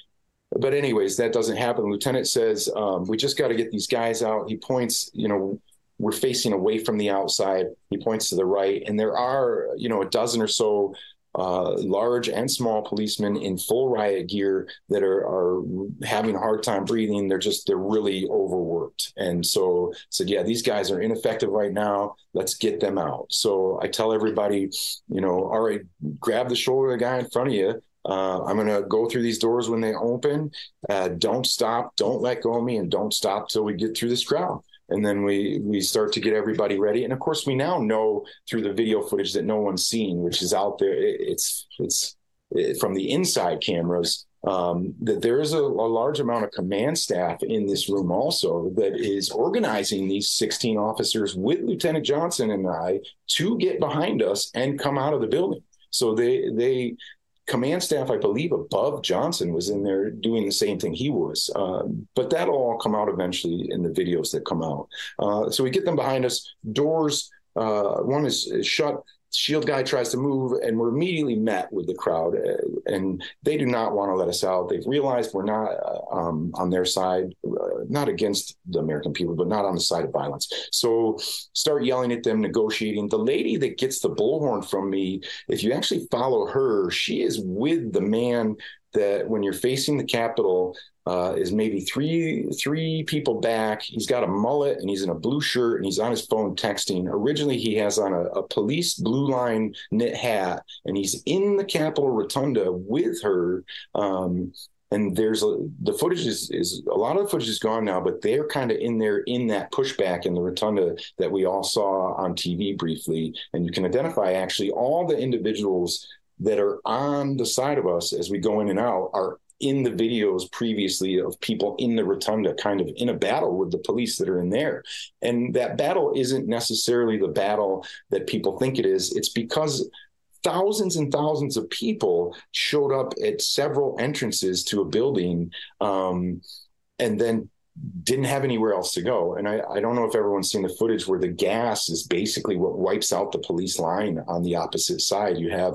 but anyways that doesn't happen. Lieutenant says um, we just got to get these guys out. He points you know we're facing away from the outside. He points to the right, and there are, you know, a dozen or so uh, large and small policemen in full riot gear that are, are having a hard time breathing. They're just, they're really overworked. And so said, yeah, these guys are ineffective right now. Let's get them out. So I tell everybody, you know, all right, grab the shoulder of the guy in front of you. Uh, I'm going to go through these doors when they open. Uh, don't stop. Don't let go of me and don't stop till we get through this crowd and then we we start to get everybody ready. And of course we now know through the video footage that no one's seen which is out there it's it's it, from the inside cameras um, that there is a, a, large amount of command staff in this room also that is organizing these 16 officers with lieutenant johnson and i to get behind us and come out of the building. So they they command staff, I believe, above Johnson was in there doing the same thing he was. Uh, but that'll all come out eventually in the videos that come out. Uh, so we get them behind us. Doors, uh, one is, is shut shield guy tries to move and we're immediately met with the crowd uh, and they do not want to let us out. They've realized we're not uh, um, on their side uh, not against the american people but not on the side of violence. So start yelling at them negotiating. The lady that gets the bullhorn from me if you actually follow her she is with the man that when you're facing the Capitol, uh, is maybe three three people back. He's got a mullet and he's in a blue shirt and he's on his phone texting. Originally, he has on a, a police blue line knit hat and he's in the Capitol Rotunda with her. Um, and there's a, the footage is, is a lot of the footage is gone now, but they're kind of in there in that pushback in the rotunda that we all saw on TV briefly. And you can identify actually all the individuals that are on the side of us as we go in and out are in the videos previously of people in the rotunda kind of in a battle with the police that are in there and that battle isn't necessarily the battle that people think it is it's because thousands and thousands of people showed up at several entrances to a building um, and then didn't have anywhere else to go. And I, I, don't know if everyone's seen the footage where the gas is basically what wipes out the police line on the opposite side. You have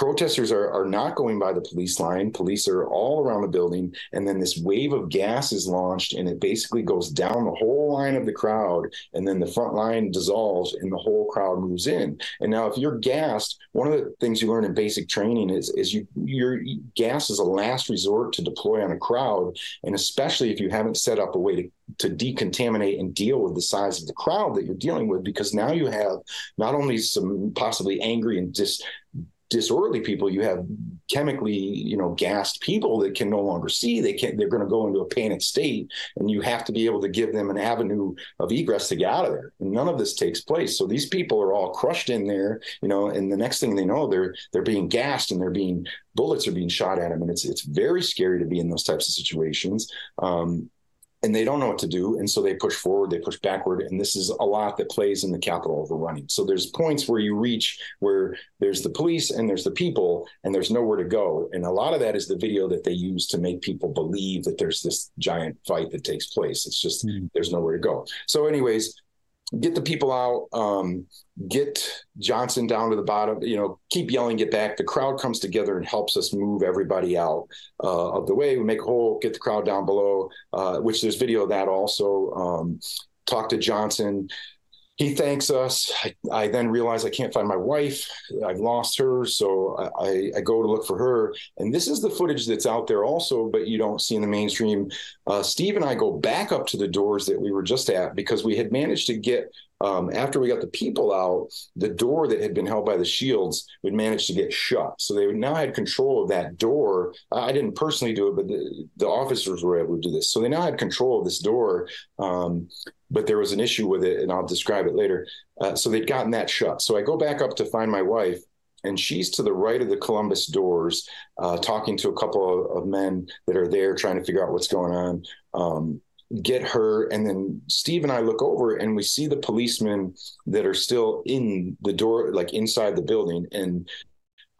protesters are, are not going by the police line. Police are all around the building. And then this wave of gas is launched and it basically goes down the whole line of the crowd. And then the front line dissolves and the whole crowd moves in. And now if you're gassed, one of the things you learn in basic training is, is you your gas is a last resort to deploy on a crowd. And especially if you haven't set up a way to to decontaminate and deal with the size of the crowd that you're dealing with because now you have not only some possibly angry and just disorderly people you have chemically you know gassed people that can no longer see. They can't. they're going to go into a panic state and you have to be able to give them an avenue of egress to get out of there. And none of this takes place. So these people are all crushed in there you know and the next thing they know they're they're being gassed and they're being bullets are being shot at them. And it's it's very scary to be in those types of situations. Um, and they don't know what to do and so they push forward they push backward and this is a lot that plays in the Capitol overrunning. So there's points where you reach where there's the police and there's the people and there's nowhere to go. And a lot of that is the video that they use to make people believe that there's this giant fight that takes place. It's just mm-hmm. there's nowhere to go. So anyways get the people out, um, get Johnson down to the bottom, you know, keep yelling, get back. The crowd comes together and helps us move everybody out uh, of the way. We make a hole, get the crowd down below, uh, which there's video of that also. Um, talk to Johnson he thanks us. I, I, then realize I can't find my wife. I've lost her. So I, I, go to look for her. And this is the footage that's out there also, but you don't see in the mainstream. Uh, Steve and I go back up to the doors that we were just at because we had managed to get, um, after we got the people out, the door that had been held by the shields would manage to get shut. So they now had control of that door. I didn't personally do it, but the, the officers were able to do this. So they now had control of this door. Um, but there was an issue with it, and I'll describe it later. Uh, so they'd gotten that shut. So I go back up to find my wife, and she's to the right of the Columbus doors, uh, talking to a couple of, of, men that are there trying to figure out what's going on. Um, get her, and then Steve and I look over, and we see the policemen that are still in the door, like inside the building, and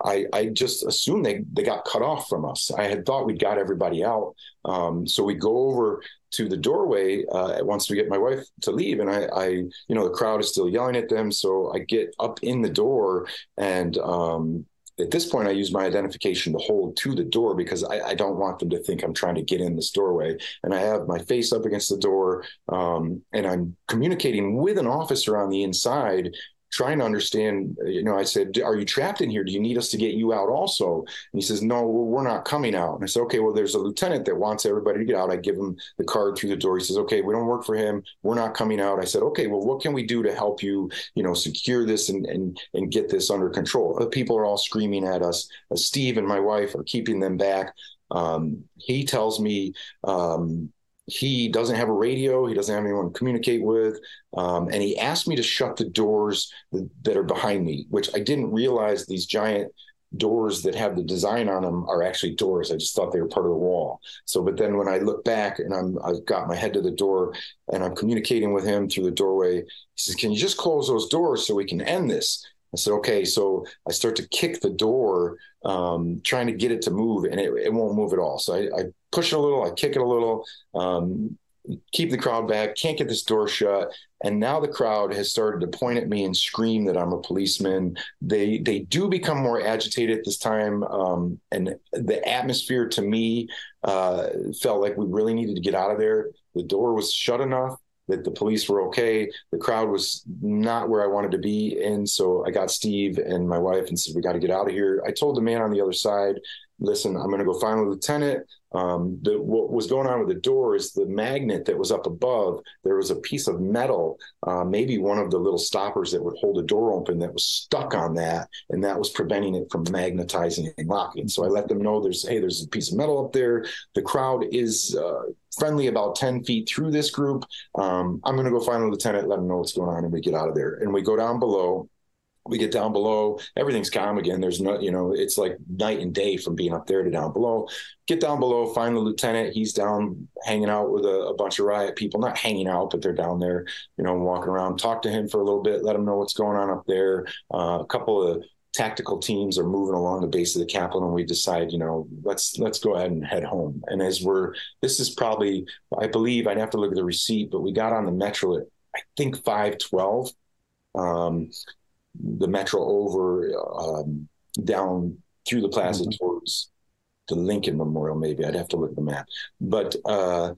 I, I, just assumed they, they got cut off from us. I had thought we'd got everybody out. Um, so we go over to the doorway uh, once we get my wife to leave, and I, I, you know, the crowd is still yelling at them. So I get up in the door, and um, at this point, I use my identification to hold to the door because I, I, don't want them to think I'm trying to get in this doorway. And I have my face up against the door, um, and I'm communicating with an officer on the inside trying to understand. You know, I said, "Are you trapped in here? Do you need us to get you out also?" And he says, "No, we're not coming out." And I said, "Okay, well, there's a lieutenant that wants everybody to get out." I give him the card through the door. He says, "Okay, we don't work for him. We're not coming out." I said, "Okay, well, what can we do to help you? You know, secure this and and and get this under control?" People are all screaming at us. Uh, Steve and my wife are keeping them back. Um, he tells me. Um, he doesn't have a radio. He doesn't have anyone to communicate with. Um, and he asked me to shut the doors that are behind me, which I didn't realize these giant doors that have the design on them are actually doors. I just thought they were part of the wall. So, but then when I look back and I'm, I've got my head to the door and I'm communicating with him through the doorway, he says, Can you just close those doors so we can end this? I said, okay. So I start to kick the door, um, trying to get it to move, and it, it won't move at all. So I, I, push it a little, I kick it a little, um, keep the crowd back, can't get this door shut. And now the crowd has started to point at me and scream that I'm a policeman. They they do become more agitated at this time, um, and the atmosphere to me uh, felt like we really needed to get out of there. The door was shut enough that the police were okay. The crowd was not where I wanted to be. And so I got Steve and my wife and said, We got to get out of here. I told the man on the other side, Listen, I'm going to go find the lieutenant. Um, the, what was going on with the door is the magnet that was up above. There was a piece of metal, uh, maybe one of the little stoppers that would hold a door open, that was stuck on that, and that was preventing it from magnetizing and locking. So I let them know there's hey, there's a piece of metal up there. The crowd is uh, friendly about 10 feet through this group. Um, I'm going to go find the lieutenant, let him know what's going on, and we get out of there. And we go down below we get down below everything's calm again. There's no you know it's like night and day from being up there to down below. Get down below find the lieutenant. He's down hanging out with a, a, bunch of riot people. Not hanging out but they're down there you know walking around. Talk to him for a little bit. Let him know what's going on up there. Uh, a couple of tactical teams are moving along the base of the capitol and we decide you know let's let's go ahead and head home. And as we're this is probably i believe i'd have to look at the receipt but we got on the metro at i think 512 um, the metro over um, down through the plaza mm-hmm. towards the Lincoln Memorial. Maybe I'd have to look at the map, but uh,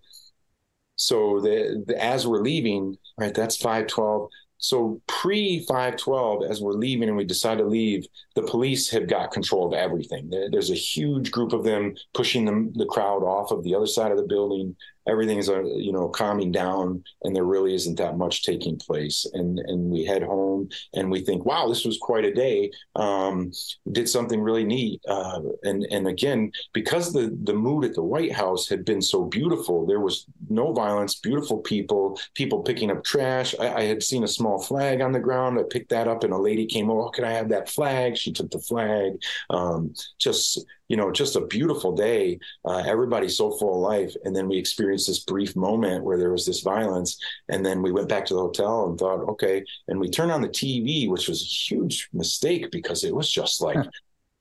so the, the as we're leaving, right? That's five twelve. So pre 512, as we're leaving and we decide to leave, the police have got control of everything. There's a huge group of them pushing them, the crowd off of the other side of the building everything is uh, you know calming down and there really isn't that much taking place. And and we head home and we think wow this was quite a day. Um, did something really neat. Uh, and and again because the the mood at the white house had been so beautiful there was no violence beautiful people people picking up trash. I, I had seen a small flag on the ground. I picked that up and a lady came oh can i have that flag? She took the flag. Um, just you know, just a beautiful day. Uh, everybody's so full of life. And then we experienced this brief moment where there was this violence. And then we went back to the hotel and thought, okay. And we turned on the TV, which was a huge mistake because it was just like,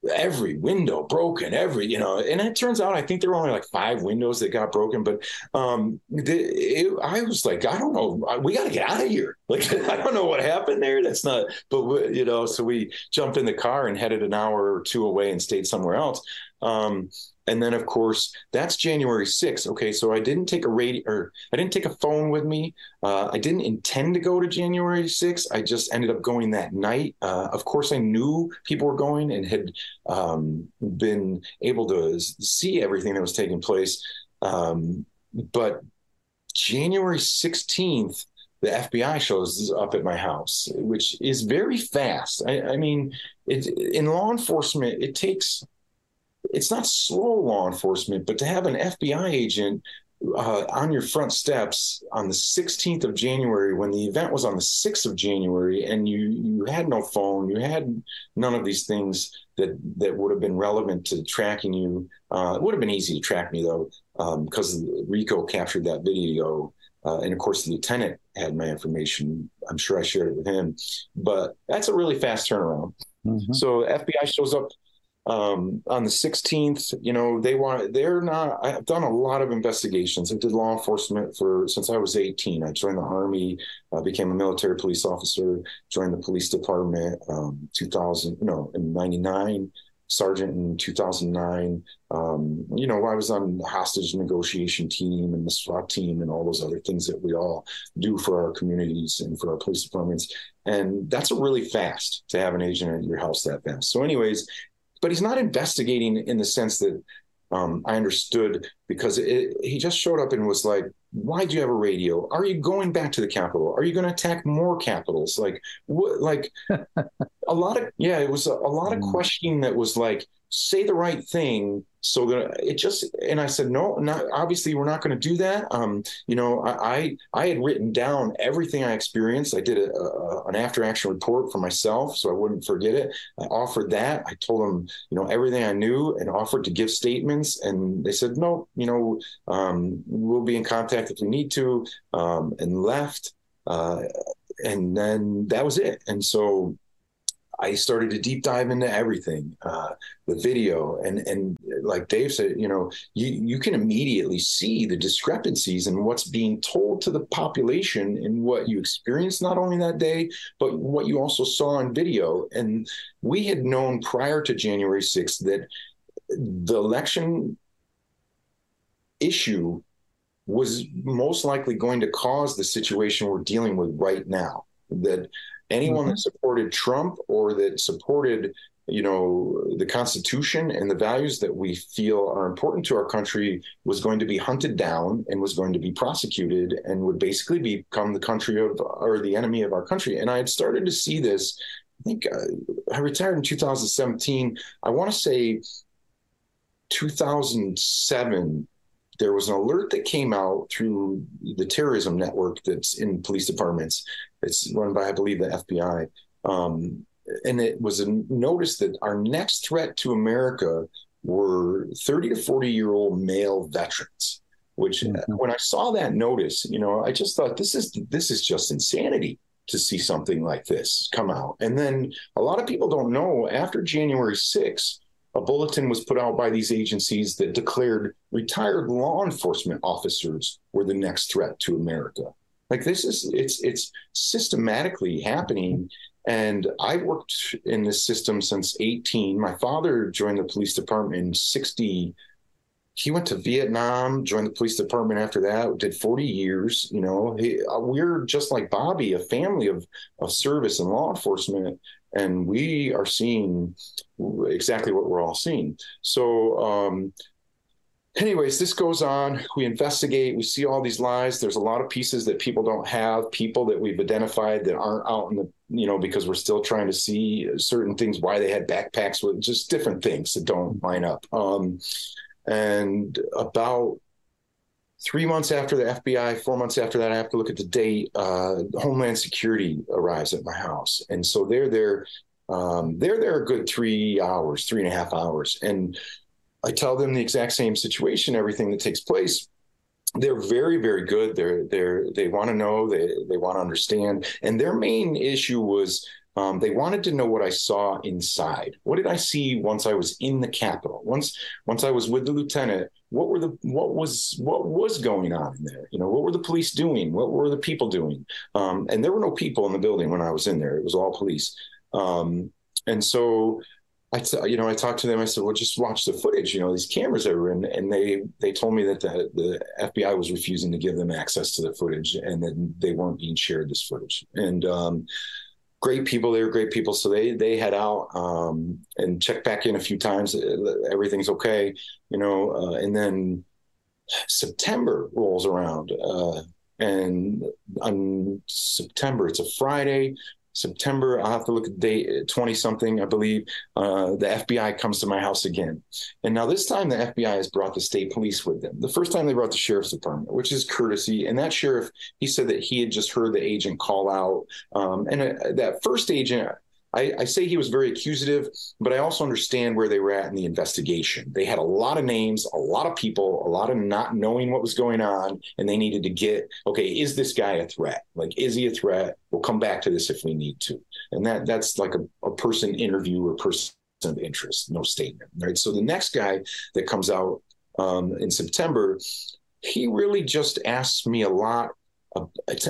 every window broken every you know and it turns out i think there were only like five windows that got broken but um the, it, i was like i don't know we got to get out of here. Like i don't know what happened there that's not but we, you know so we jumped in the car and headed an hour or two away and stayed somewhere else. Um and then, of course, that's January 6th. Okay, so I didn't take a radio or I didn't take a phone with me. Uh, I didn't intend to go to January 6th. I just ended up going that night. Uh, of course, I knew people were going and had um, been able to see everything that was taking place. Um, but January 16th, the FBI shows up at my house, which is very fast. I, I mean, it, in law enforcement, it takes it's not slow law enforcement, but to have an FBI agent uh, on your front steps on the 16th of January when the event was on the 6th of January and you you had no phone, you had none of these things that that would have been relevant to tracking you. Uh, it would have been easy to track me though because um, Rico captured that video. Uh, and of course, the lieutenant had my information. I'm sure I shared it with him, but that's a really fast turnaround. Mm-hmm. So FBI shows up um, on the 16th you know they want they're not i've done a lot of investigations i did law enforcement for since i was 18 i joined the army uh, became a military police officer joined the police department um, 2000 no in 99 sergeant in 2009. Um, you know, I was on the hostage negotiation team and the SWAT team and all those other things that we all do for our communities and for our police departments. And that's really fast to have an agent at your house that fast. So, anyways, but he's not investigating in the sense that um, I understood because it, he just showed up and was like, "Why do you have a radio? Are you going back to the Capitol? Are you going to attack more capitals? Like, what? Like, a lot of yeah, it was a, a lot of questioning that was like, say the right thing so it just and i said no not obviously we're not going to do that. Um you know i i had written down everything i experienced. I did a, a, an after action report for myself so i wouldn't forget it. I offered that. I told them you know everything i knew and offered to give statements and they said no you know um, we'll be in contact if we need to um, and left uh, and then that was it. And so I started to deep dive into everything, uh, the video, and and like Dave said, you know, you you can immediately see the discrepancies in what's being told to the population and what you experienced not only that day, but what you also saw on video. And we had known prior to January 6th that the election issue was most likely going to cause the situation we're dealing with right now. That anyone mm-hmm. that supported Trump or that supported you know the constitution and the values that we feel are important to our country was going to be hunted down and was going to be prosecuted and would basically become the country of or the enemy of our country and i had started to see this i think uh, i retired in 2017 i want to say 2007 there was an alert that came out through the terrorism network that's in police departments. It's run by, I believe, the FBI. Um, and it was a notice that our next threat to America were 30 to 40 year old male veterans. Which, mm-hmm. when I saw that notice, you know, I just thought this is this is just insanity to see something like this come out. And then a lot of people don't know after January 6th, a bulletin was put out by these agencies that declared retired law enforcement officers were the next threat to America. Like this is it's it's systematically happening. And I worked in this system since 18. My father joined the police department in 60. He went to Vietnam, joined the police department after that, did 40 years. You know, he, uh, we're just like Bobby, a family of, of service and law enforcement and we are seeing exactly what we're all seeing. So, um, anyways, this goes on. We investigate. We see all these lies. There's a lot of pieces that people don't have. People that we've identified that aren't out in the you know because we're still trying to see certain things why they had backpacks with just different things that don't line up. Um, and about Three months after the FBI, four months after that, I have to look at the date. Uh, Homeland Security arrives at my house, and so they're there. Um, they're there a good three hours, three and a half hours, and I tell them the exact same situation, everything that takes place. They're very, very good. They're they're they want to know, they they want to understand, and their main issue was um, they wanted to know what I saw inside. What did I see once I was in the Capitol? Once once I was with the lieutenant, what were the what was what was going on in there? You know, what were the police doing? What were the people doing? Um, and there were no people in the building when I was in there. It was all police. Um, and so I, t- you know, I talked to them. I said, "Well, just watch the footage. You know, these cameras are in." And they they told me that the, the FBI was refusing to give them access to the footage, and that they weren't being shared this footage. And um, great people. They were great people. So they they head out um, and check back in a few times. Everything's okay, you know. Uh, and then September rolls around, uh, and on September, it's a Friday. September, I'll have to look at date, 20 something, I believe, uh, the FBI comes to my house again. And now this time the FBI has brought the state police with them. The first time they brought the sheriff's department, which is courtesy. And that sheriff, he said that he had just heard the agent call out. Um, and uh, that first agent, I, I, say he was very accusative, but I also understand where they were at in the investigation. They had a lot of names, a lot of people, a lot of not knowing what was going on, and they needed to get okay, is this guy a threat? Like, is he a threat? We'll come back to this if we need to. And that that's like a, a person interview or person of interest, no statement. Right. So the next guy that comes out um, in September, he really just asks me a lot I,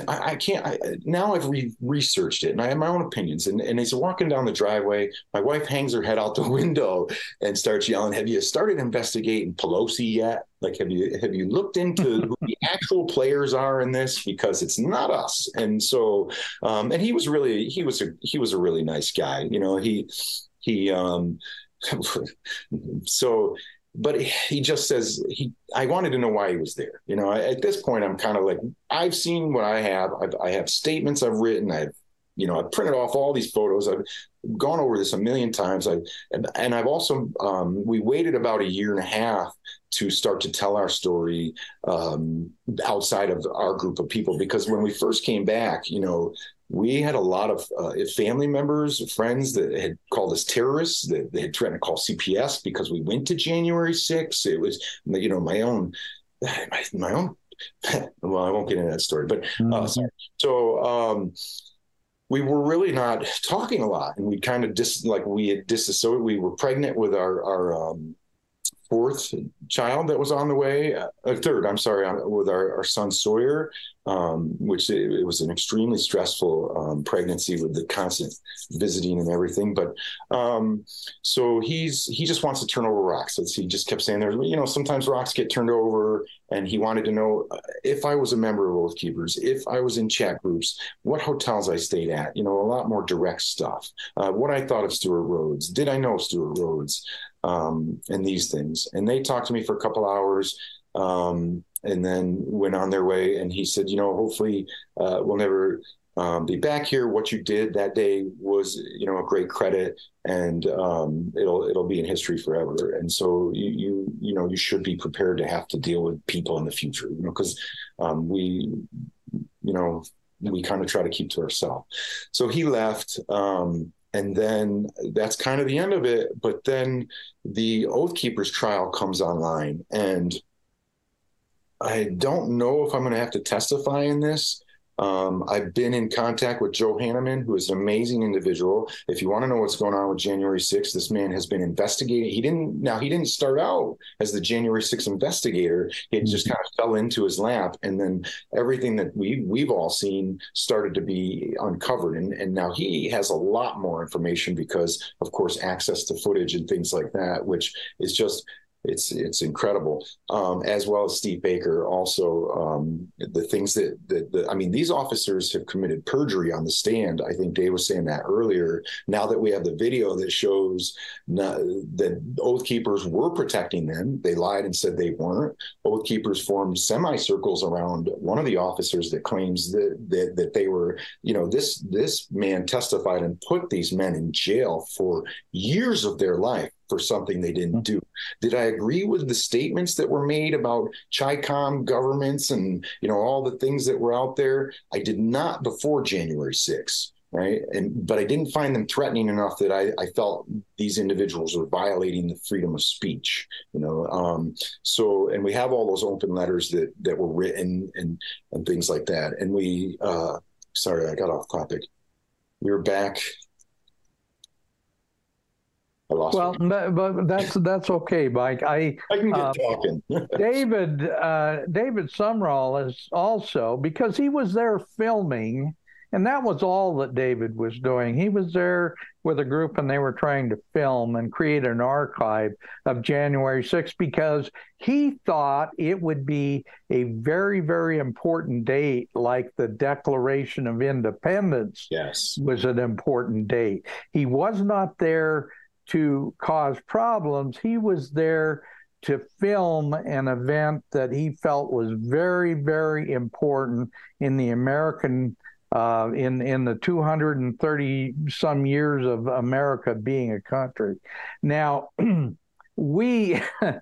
I can't. I, now I've re- researched it and I have my own opinions. And, and as walking down the driveway, my wife hangs her head out the window and starts yelling, "Have you started investigating Pelosi yet? Like, have you have you looked into who the actual players are in this? Because it's not us." And so, um, and he was really he was a he was a really nice guy. You know, he he um, so but he just says he i wanted to know why he was there. You know at this point i'm kind of like i've seen what i have. I've, i have statements i've written. I've you know i've printed off all these photos. I've gone over this a million times. I and, and i've also um, we waited about a year and a half to start to tell our story um, outside of our group of people because when we first came back you know we had a lot of uh, family members, friends that had called us terrorists. That they had tried to call CPS because we went to January 6th. It was, you know, my own, my, my own. well, I won't get into that story, but uh, sorry. So um, we were really not talking a lot, and we kind of dis like we had disassociated. We were pregnant with our our um, fourth child that was on the way, uh, third, I'm sorry, uh, with our, our son Sawyer, um, which it, it, was an extremely stressful um, pregnancy with the constant visiting and everything. But um, so he's he just wants to turn over rocks. He just kept saying, there, you know, sometimes rocks get turned over, and he wanted to know uh, if I was a member of Oath Keepers, if I was in chat groups, what hotels I stayed at. You know, a lot more direct stuff. Uh, what I thought of Stewart Rhodes. Did I know Stewart Rhodes? Um, and these things. And they talked to me for a couple hours um, and then went on their way. And he said, you know, hopefully uh, we'll never um, be back here. What you did that day was, you know, a great credit, and um, it'll it'll be in history forever. And so you you you know you should be prepared to have to deal with people in the future, you know, because um, we, you know, we kind of try to keep to ourselves. So he left. Um, and then that's kind of the end of it. But then the Oath Keepers trial comes online, and I don't know if I'm going to have to testify in this. Um, I've been in contact with Joe Hanneman, who is an amazing individual. If you want to know what's going on with January 6th, this man has been investigating. He didn't now he didn't start out as the January 6th investigator. He just kind of fell into his lap, and then everything that we we've all seen started to be uncovered. And and now he has a lot more information because, of course, access to footage and things like that, which is just it's it's incredible. Um, as well as Steve Baker, also um, the things that, that the, I mean, these officers have committed perjury on the stand. I think Dave was saying that earlier. Now that we have the video that shows not, that Oath Keepers were protecting them, they lied and said they weren't. Oath Keepers formed semicircles around one of the officers that claims that that, that they were, you know, this this man testified and put these men in jail for years of their life for something they didn't do. Did I agree with the statements that were made about CHICOM governments and you know all the things that were out there? I did not before January 6th, right? And but I didn't find them threatening enough that I, I felt these individuals were violating the freedom of speech. You know, um, so and we have all those open letters that that were written and and things like that. And we, uh, sorry, I got off topic. We are back well, but, but, that's that's okay, Mike. I I can get uh, talking. David uh, David Sumrall is also because he was there filming, and that was all that David was doing. He was there with a group, and they were trying to film and create an archive of January 6th because he thought it would be a very very important date, like the Declaration of Independence. Yes, was an important date. He was not there to cause problems. He was there to film an event that he felt was very, very important in the American, uh, in in the 230 some years of America being a country. Now, we.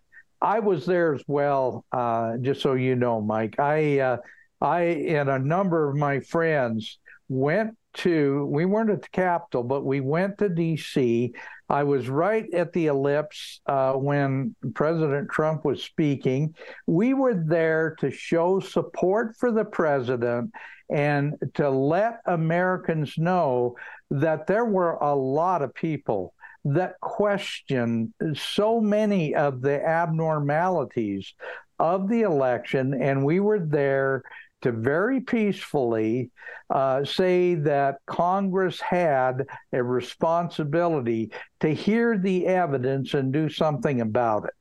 I was there as well, uh, just so you know, Mike. I, uh, I and a number of my friends went to. We weren't at the Capitol, but we went to D.C. I was right at the ellipse uh, when President Trump was speaking. We were there to show support for the president and to let Americans know that there were a lot of people that questioned so many of the abnormalities of the election. And we were there to very peacefully uh, say that Congress had a responsibility to hear the evidence and do something about it.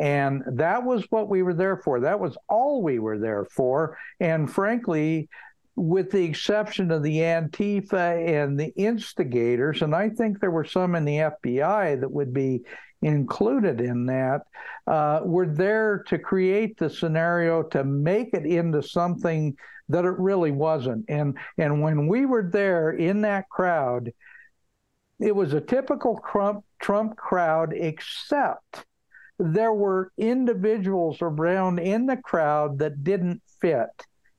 And that was what we were there for. That was all we were there for. And frankly, with the exception of the Antifa and the instigators, and I think there were some in the FBI that would be included in that, uh, were there to create the scenario to make it into something that it really wasn't. And and when we were there in that crowd, it was a typical Trump Trump crowd, except there were individuals around in the crowd that didn't fit.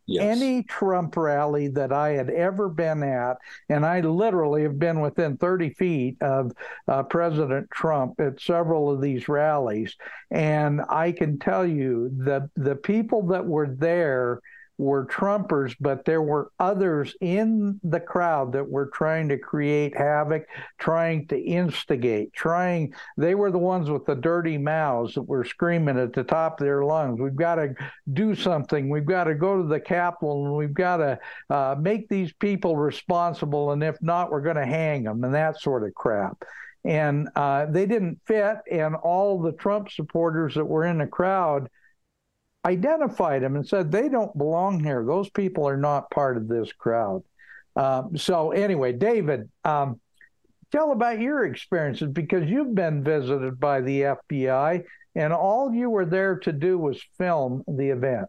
Yes. Any Trump rally that I had ever been at, and I literally have been within 30 feet of uh, President Trump at several of these rallies, and I can tell you the the people that were there were Trumpers, but there were others in the crowd that were trying to create havoc, trying to instigate, trying. They were the ones with the dirty mouths that were screaming at the top of their lungs, We've got to do something. We've got to go to the Capitol and we've got to uh, make these people responsible. And if not, we're going to hang them and that sort of crap and uh, they didn't fit. And all the Trump supporters that were in the crowd identified them and said they don't belong here. Those people are not part of this crowd. Um, so anyway, David, um, tell about your experiences because you've been visited by the FBI, and all you were there to do was film the event.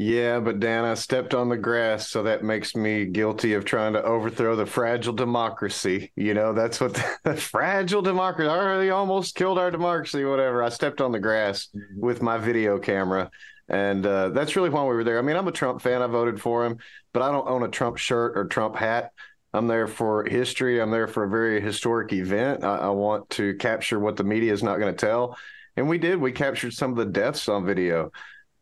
Yeah, but Dan, I stepped on the grass, so that makes me guilty of trying to overthrow the fragile democracy. You know, that's what the, the fragile democracy. already almost killed our democracy, whatever. I stepped on the grass mm-hmm. with my video camera, and uh, that's really why we were there. I mean, I'm a Trump fan. I voted for him, but I don't own a Trump shirt or Trump hat. I'm there for history. I'm there for a very historic event. I, I want to capture what the media is not going to tell, and we did. We captured some of the deaths on video.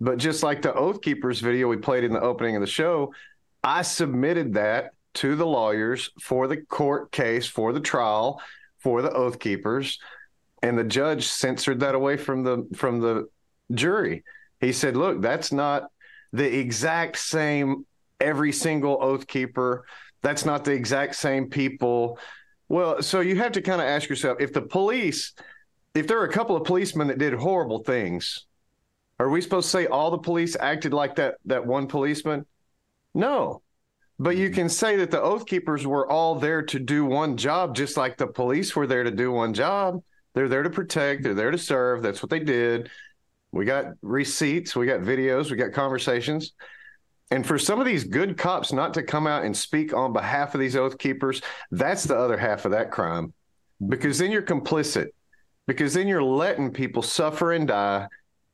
But just like the Oath Keepers video we played in the opening of the show, I submitted that to the lawyers for the court case, for the trial, for the Oath Keepers, and the judge censored that away from the from the jury. He said, "Look, that's not the exact same every single Oath Keeper. That's not the exact same people." Well, so you have to kind of ask yourself if the police, if there are a couple of policemen that did horrible things, are we supposed to say all the police acted like that that one policeman? No. But you mm-hmm. can say that the oath keepers were all there to do one job, just like the police were there to do one job. They're there to protect, they're there to serve. That's what they did. We got receipts, we got videos, we got conversations. And for some of these good cops not to come out and speak on behalf of these oath keepers, that's the other half of that crime. Because then you're complicit. Because then you're letting people suffer and die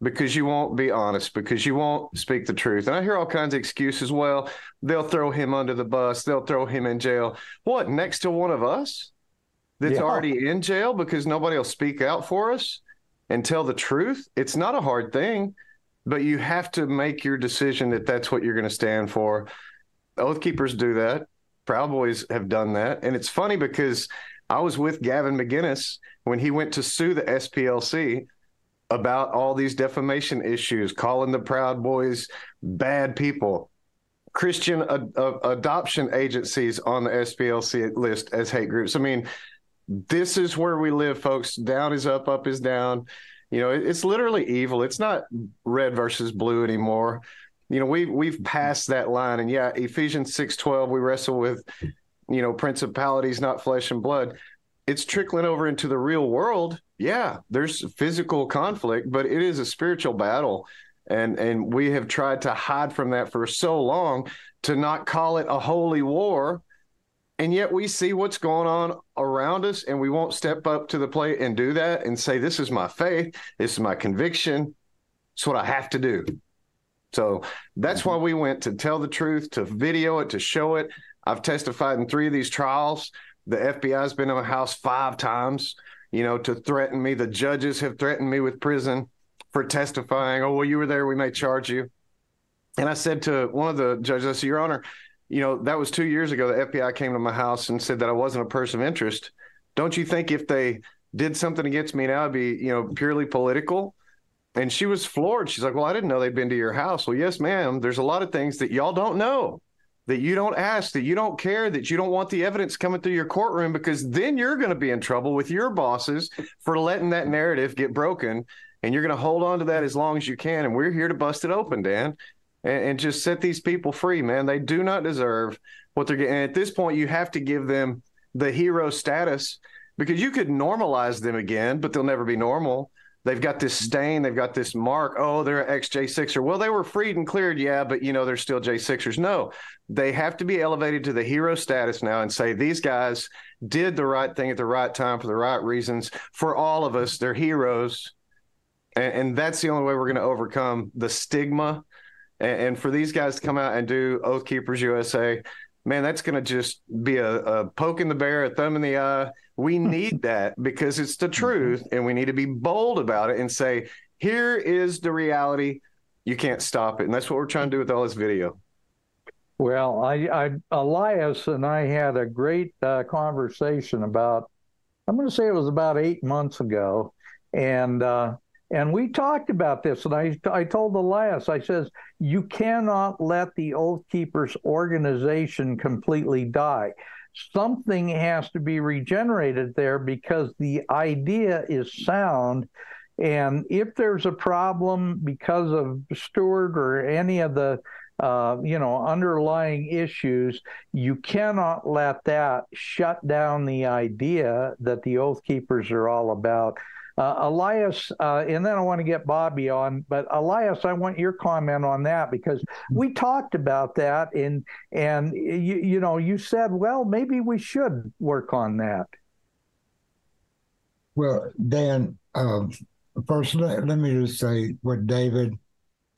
because you won't be honest, because you won't speak the truth. And I hear all kinds of excuses. Well, they'll throw him under the bus, they'll throw him in jail. What, next to one of us that's yeah. already in jail because nobody will speak out for us and tell the truth? It's not a hard thing, but you have to make your decision that that's what you're going to stand for. Oath keepers do that. Proud Boys have done that. And it's funny because I was with Gavin McInnes when he went to sue the SPLC about all these defamation issues, calling the Proud Boys bad people. Christian adoption agencies on the SPLC list as hate groups. I mean, this is where we live, folks. Down is up, up is down. You know, it's literally evil. It's not red versus blue anymore. You know, we've we've passed that line. And yeah, Ephesians six twelve, we wrestle with, you know, principalities, not flesh and blood. It's trickling over into the real world yeah, there's physical conflict, but it is a spiritual battle. And and we have tried to hide from that for so long to not call it a holy war. And yet we see what's going on around us, and we won't step up to the plate and do that and say, This is my faith, this is my conviction, it's what I have to do. So that's mm-hmm. why we went to tell the truth, to video it, to show it. I've testified in three of these trials. The FBI's been in my house five times you know, to threaten me. The judges have threatened me with prison for testifying. Oh, well, you were there. We may charge you. And I said to one of the judges, I said, Your Honor, you know, that was two years ago. The FBI came to my house and said that I wasn't a person of interest. Don't you think if they did something against me now, it'd be, you know, purely political? And she was floored. She's like, Well, I didn't know they'd been to your house. Well, yes, ma'am. There's a lot of things that y'all don't know, that you don't ask, that you don't care, that you don't want the evidence coming through your courtroom because then you're going to be in trouble with your bosses for letting that narrative get broken. And you're going to hold on to that as long as you can. And we're here to bust it open, Dan, and, and just set these people free, man. They do not deserve what they're getting. And at this point, you have to give them the hero status because you could normalize them again, but they'll never be normal. They've got this stain, they've got this mark. Oh, they're ex J6er. Well, they were freed and cleared, yeah, but you know, they're still J6ers. No, they have to be elevated to the hero status now and say these guys did the right thing at the right time for the right reasons. For all of us, they're heroes. And, and that's the only way we're going to overcome the stigma. And, and for these guys to come out and do Oath Keepers USA, man, that's going to just be a, a, poke in the bear, a thumb in the eye. We need that because it's the truth, and we need to be bold about it and say, here is the reality. You can't stop it. And that's what we're trying to do with all this video. Well, I, I Elias and I had a great uh, conversation about, I'm going to say it was about eight months ago. And uh, and we talked about this, and I, I told Elias, I says, you cannot let the Oath Keepers organization completely die. Something has to be regenerated there because the idea is sound. And if there's a problem because of Stewart or any of the uh, you know, underlying issues, you cannot let that shut down the idea that the Oath Keepers are all about uh, Elias, uh, and then I want to get Bobby on, but Elias, I want your comment on that because we talked about that, and and you you know you said, well, maybe we should work on that. Well, Dan, um, first let, let me just say what David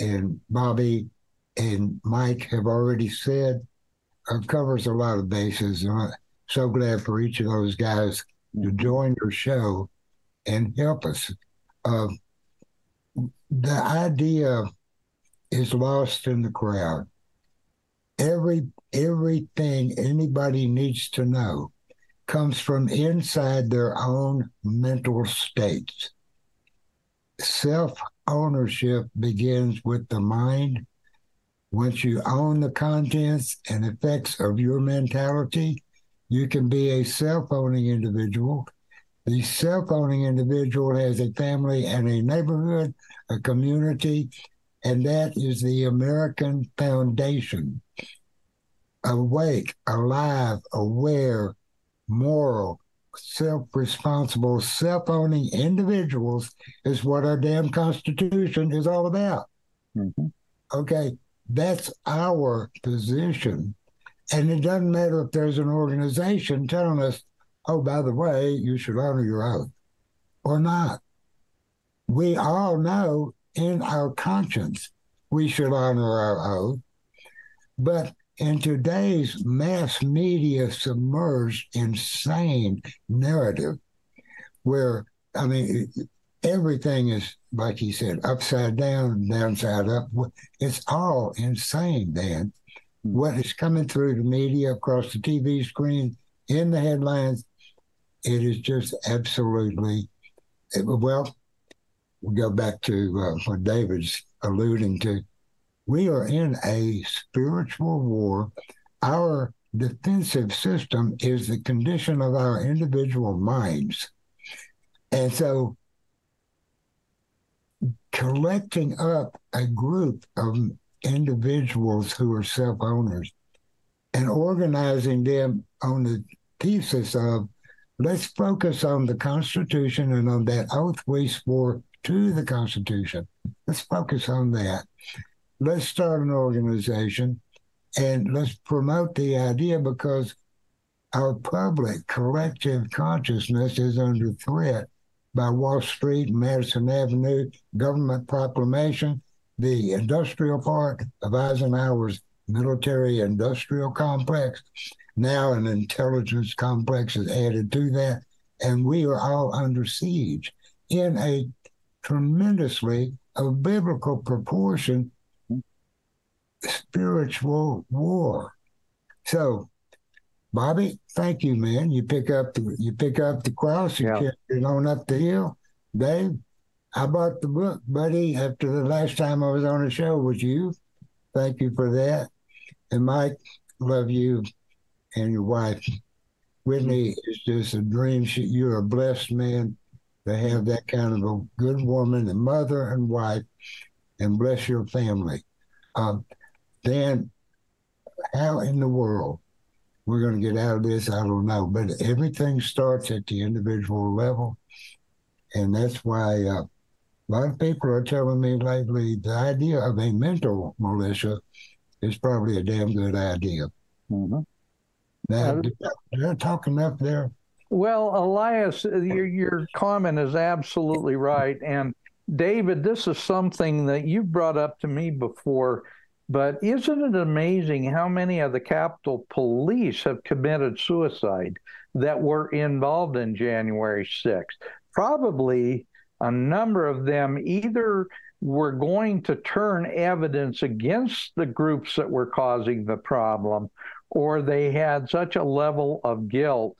and Bobby and Mike have already said. Uh, covers a lot of bases, and I'm so glad for each of those guys to join your show and help us. Uh, the idea is lost in the crowd. Every everything anybody needs to know comes from inside their own mental states. Self ownership begins with the mind. Once you own the contents and effects of your mentality, you can be a self owning individual the self owning individual has a family and a neighborhood, a community, and that is the American foundation. Awake, alive, aware, moral, self responsible, self owning individuals is what our damn Constitution is all about. Mm-hmm. Okay, that's our position. And it doesn't matter if there's an organization telling us oh, by the way, you should honor your oath or not. We all know in our conscience we should honor our oath. But in today's mass media submerged insane narrative, where, I mean, everything is, like he said, upside down, downside up. It's all insane, Dan. Hmm. What is coming through the media across the TV screen, in the headlines, it is just absolutely well. We go back to uh, what David's alluding to. We are in a spiritual war. Our defensive system is the condition of our individual minds. And so collecting up a group of individuals who are self owners and organizing them on the thesis of let's focus on the Constitution and on that oath we swore to the Constitution. Let's focus on that. Let's start an organization and let's promote the idea because our public collective consciousness is under threat by Wall Street, Madison Avenue, government proclamation, the industrial part of Eisenhower's military industrial complex, now an intelligence complex is added to that, and we are all under siege in a tremendously of biblical proportion spiritual war. So, Bobby, thank you, man. You pick up the you pick up the cross, you yeah. carry it on up the hill. Dave, I bought the book, buddy, after the last time I was on the show with you. Thank you for that. And Mike, love you and your wife. Whitney is just a dream. She, you're a blessed man to have that kind of a good woman and mother and wife, and bless your family. Um, Dan, how in the world we're going to get out of this, I don't know. But everything starts at the individual level. And that's why uh, a lot of people are telling me lately the idea of a mental militia is probably a damn good idea. Mm-hmm. Now, did, did I talk enough there? Well, Elias, uh, your, your comment is absolutely right. And David, this is something that you've brought up to me before, but isn't it amazing how many of the Capitol Police have committed suicide that were involved in January 6th? Probably a number of them either were going to turn evidence against the groups that were causing the problem, or they had such a level of guilt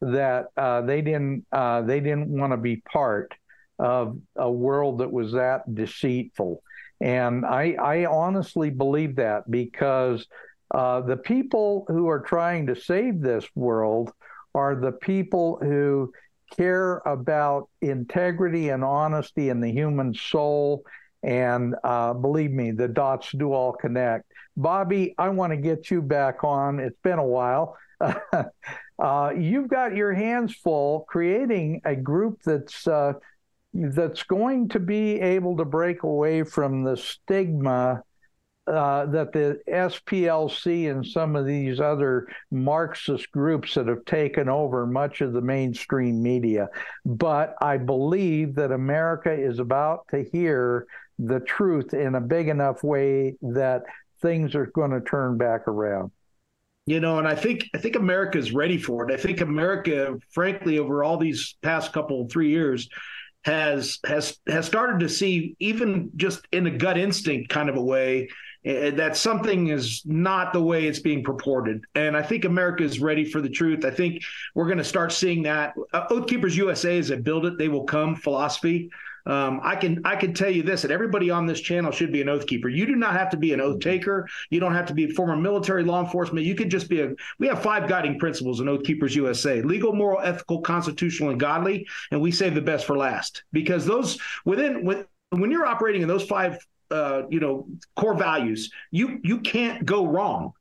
that uh, they didn't uh, they didn't want to be part of a world that was that deceitful. And I, I honestly believe that because uh, the people who are trying to save this world are the people who care about integrity and honesty in the human soul. And uh, believe me, the dots do all connect. Bobby, I want to get you back on. It's been a while. uh, you've got your hands full creating a group that's uh, that's going to be able to break away from the stigma uh, that the SPLC and some of these other Marxist groups that have taken over much of the mainstream media. But I believe that America is about to hear the truth in a big enough way that things are going to turn back around. You know and i think i think america is ready for it. I think america frankly over all these past couple three years has has has started to see even just in a gut instinct kind of a way uh, that something is not the way it's being purported. And i think america is ready for the truth. I think we're going to start seeing that. Uh, oath keepers usa is a build it they will come philosophy um, I can I can tell you this that everybody on this channel should be an oath keeper. You do not have to be an oath mm-hmm. taker. You don't have to be a former military law enforcement. You could just be a. We have five guiding principles in Oath Keepers USA: legal, moral, ethical, constitutional, and godly. And we save the best for last because those within when when you're operating in those five uh, you know core values, you you can't go wrong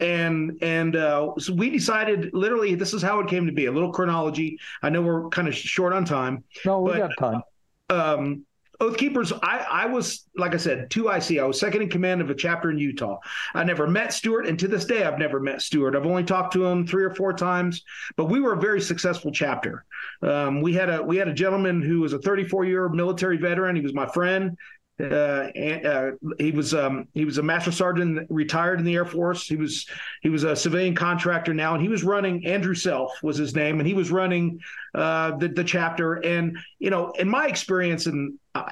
and and uh, so we decided literally this is how it came to be a little chronology i know we're kind of short on time no we got time um, Oath Keepers, I, I was, like I said, 2IC. I was second in command of a chapter in Utah. I never met Stewart, and to this day, I've never met Stewart. I've only talked to him three or four times, but we were a very successful chapter. Um, we had a we had a gentleman who was a 34 year military veteran. He was my friend. Uh, uh, he was um, he was a master sergeant, retired in the Air Force. He was he was a civilian contractor now, and he was running. Andrew Self was his name, and he was running uh, the the chapter. And you know, in my experience,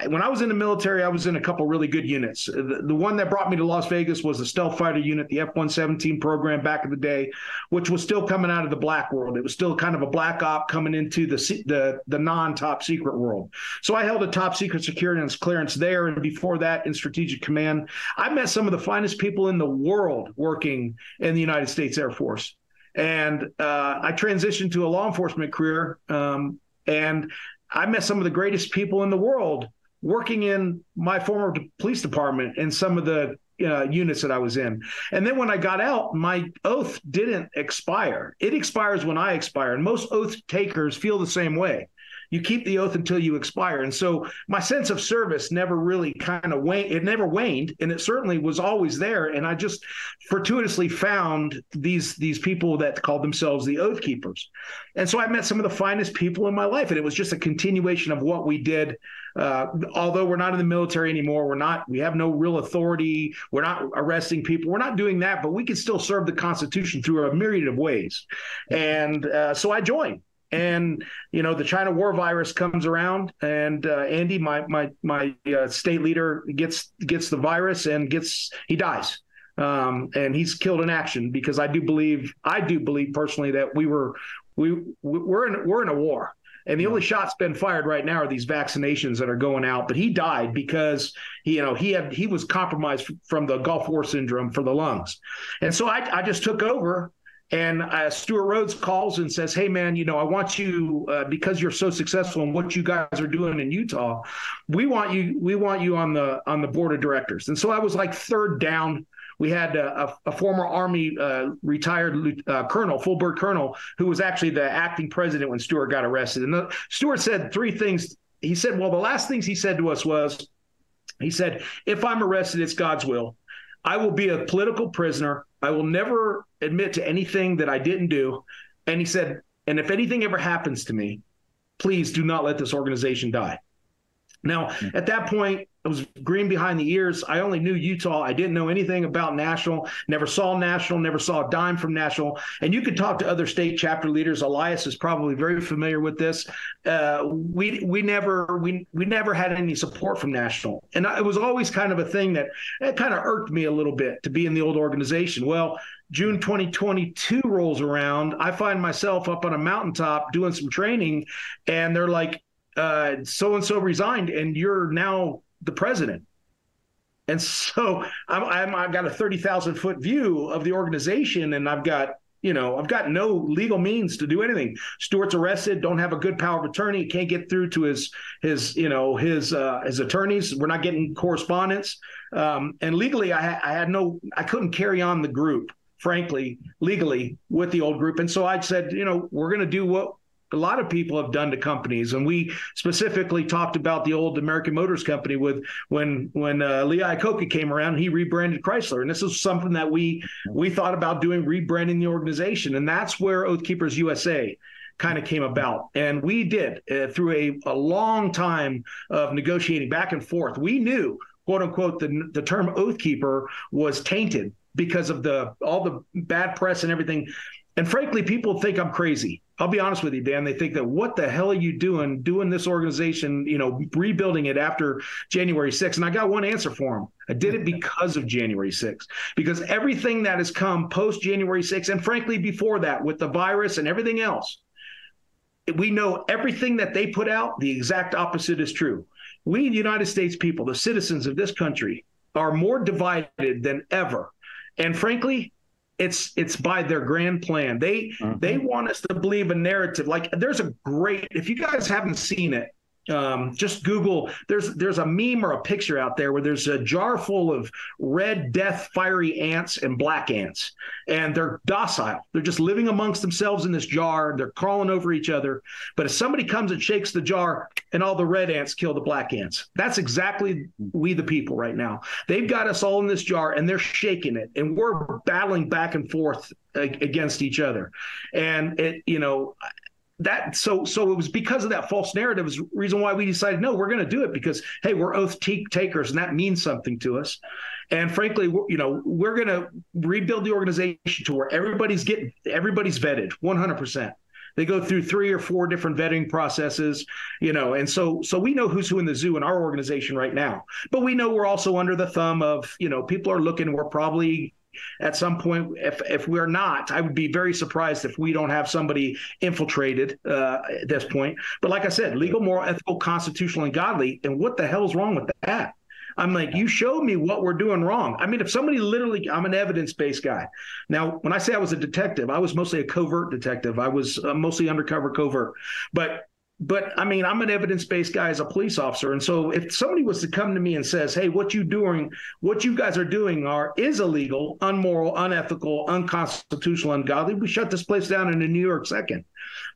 and when I was in the military, I was in a couple really good units. The, the, one that brought me to Las Vegas was the stealth fighter unit, the F 117 program back in the day, which was still coming out of the black world. It was still kind of a black op coming into the the, the non top secret world. So I held a top secret security clearance there. And before that, in strategic command, I met some of the finest people in the world working in the United States Air Force. And uh, I transitioned to a law enforcement career. Um, and I met some of the greatest people in the world working in my former police department and some of the uh, units that I was in. And then when I got out, my oath didn't expire. It expires when I expire. And most oath takers feel the same way you keep the oath until you expire. And so my sense of service never really kind of waned. It never waned, and it certainly was always there. And I just fortuitously found these these people that called themselves the Oath Keepers. And so I met some of the finest people in my life, and it was just a continuation of what we did. Uh, although we're not in the military anymore, we're not. We have no real authority. We're not arresting people. We're not doing that, but we can still serve the Constitution through a myriad of ways. And uh, so I joined and you know the China war virus comes around, and uh, Andy, my my my uh, state leader, gets gets the virus and gets he dies, um, and he's killed in action because I do believe I do believe personally that we were we we're in we're in a war. And the only shots been fired right now are these vaccinations that are going out. But he died because he, you know, he had he was compromised from the Gulf War syndrome for the lungs. And so I, I just took over and uh, Stewart Rhodes calls and says, "Hey, man, you know, I want you uh, because you're so successful in what you guys are doing in Utah. We want you. We want you on the on the board of directors." And so I was like third down. We had a, a, former Army uh, retired uh, colonel, full bird colonel, who was actually the acting president when Stewart got arrested. And the, said three things. He said, "Well, the last things he said to us was, he said, if I'm arrested, it's God's will." I will be a political prisoner. I will never admit to anything that I didn't do. And he said, and if anything ever happens to me, please do not let this organization die. Now, at that point, I was green behind the ears. I only knew Utah. I didn't know anything about National, never saw National, never saw a dime from National. And you could talk to other state chapter leaders. Elias is probably very familiar with this. Uh, we we never we we never had any support from National. And it was always kind of a thing that it kind of irked me a little bit to be in the old organization. Well, June 2022 rolls around. I find myself up on a mountaintop doing some training, and they're like, so and so resigned, and you're now the president. And so I'm, I'm I've got a thirty thousand foot view of the organization, and I've got you know I've got no legal means to do anything. Stewart's arrested, don't have a good power of attorney, can't get through to his his you know his uh, his attorneys. We're not getting correspondence, um, and legally I, ha- I had no I couldn't carry on the group frankly legally with the old group, and so I said you know we're going to do what a lot of people have done to companies and we specifically talked about the old american motors company with when when uh, lee iacocca came around he rebranded chrysler and this is something that we we thought about doing rebranding the organization and that's where oath keepers usa kind of came about. And we did uh, through a, a long time of negotiating back and forth. We knew, quote unquote, the, the term oath keeper was tainted because of the all the bad press and everything. And frankly, people think I'm crazy. I'll be honest with you, Dan. They think that what the hell are you doing, doing this organization, you know, rebuilding it after January 6th? And I got one answer for them. I did it mm-hmm. because of January 6th, because everything that has come post January 6th, and frankly, before that, with the virus and everything else, we know everything that they put out, the exact opposite is true. We, the United States people, the citizens of this country, are more divided than ever. And frankly, it's it's by their grand plan. They mm-hmm. they want us to believe a narrative. Like there's a great if you guys haven't seen it, um, just Google. There's there's a meme or a picture out there where there's a jar full of red death fiery ants and black ants, and they're docile. They're just living amongst themselves in this jar. They're crawling over each other. But if somebody comes and shakes the jar, and all the red ants kill the black ants, that's exactly we the people right now. They've got us all in this jar, and they're shaking it, and we're battling back and forth against each other. And it, you know, that so so it was because of that false narrative is reason why we decided no we're going to do it because hey we're oath takers and that means something to us. And frankly you know we're going to rebuild the organization to where everybody's getting everybody's vetted 100% they go through three or four different vetting processes you know and so so we know who's who in the zoo in our organization right now. But we know we're also under the thumb of you know people are looking we're probably at some point. If if we're not, I would be very surprised if we don't have somebody infiltrated uh, at this point. But like I said, legal, moral, ethical, constitutional, and godly. And what the hell is wrong with that? I'm like, you showed me what we're doing wrong. I mean, if somebody literally, I'm an evidence based guy. Now, when I say I was a detective, I was mostly a covert detective. I was uh, mostly undercover covert. But but I mean, I'm an evidence-based guy as a police officer, and so if somebody was to come to me and says, "Hey, what you doing, what you guys are doing, are is illegal, unmoral, unethical, unconstitutional, ungodly," we shut this place down in a New York second.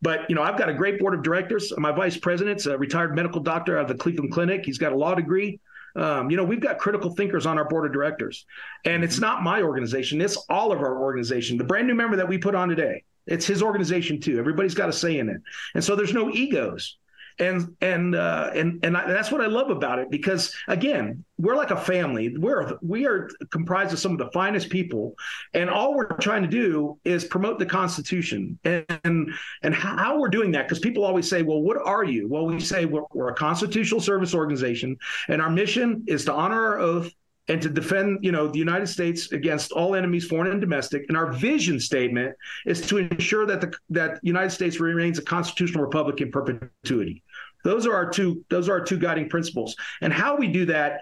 But you know, I've got a great board of directors. My vice president's a retired medical doctor out of the Cleveland Clinic. He's got a law degree. Um, you know, we've got critical thinkers on our board of directors, and it's not my organization; it's all of our organization. The brand new member that we put on today it's his organization too. Everybody's got a say in it, and so there's no egos. And and uh, and and I, that's what I love about it because again, we're like a family. We're we are comprised of some of the finest people, and all we're trying to do is promote the Constitution and and, and how we're doing that. Because people always say, "Well, what are you?" Well, we say we're, we're a constitutional service organization, and our mission is to honor our oath and to defend, you know, the United States against all enemies, foreign and domestic. And our vision statement is to ensure that the that United States remains a constitutional republic in perpetuity. Those are our two those are our two guiding principles. And how we do that,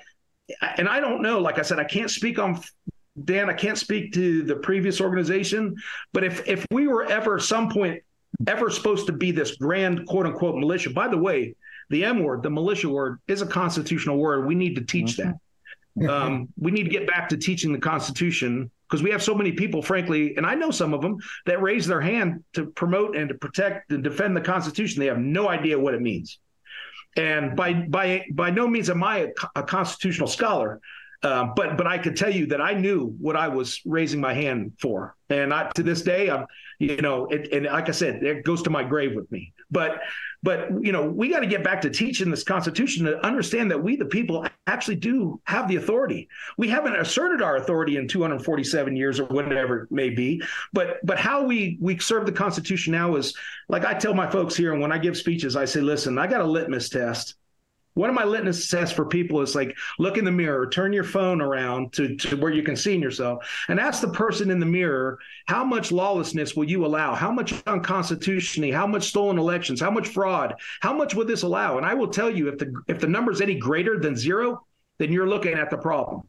and I don't know, like I said, I can't speak on Dan, I can't speak to the previous organization, but if if we were ever some point ever supposed to be this grand quote unquote militia, by the way, the M word, the militia word, is a constitutional word. We need to teach mm-hmm. that. Um, we need to get back to teaching the Constitution because we have so many people, frankly, and I know some of them that raise their hand to promote and to protect and defend the Constitution. They have no idea what it means. And by by by no means am I a, a constitutional scholar, uh, but but I could tell you that I knew what I was raising my hand for, and I, to this day, I'm you know, it, and like I said, it goes to my grave with me. But but you know, we got to get back to teaching this Constitution to understand that we, the people, actually do have the authority. We haven't asserted our authority in 247 years or whatever it may be, but but how we we serve the Constitution now is like I tell my folks here, and when I give speeches, I say, listen, I got a litmus test one of my litmus tests for people is like look in the mirror, turn your phone around to, to where you can see in yourself, and ask the person in the mirror, how much lawlessness will you allow? How much unconstitutionally? How much stolen elections? How much fraud? How much would this allow? And I will tell you, if the if the number is any greater than zero, then you're looking at the problem.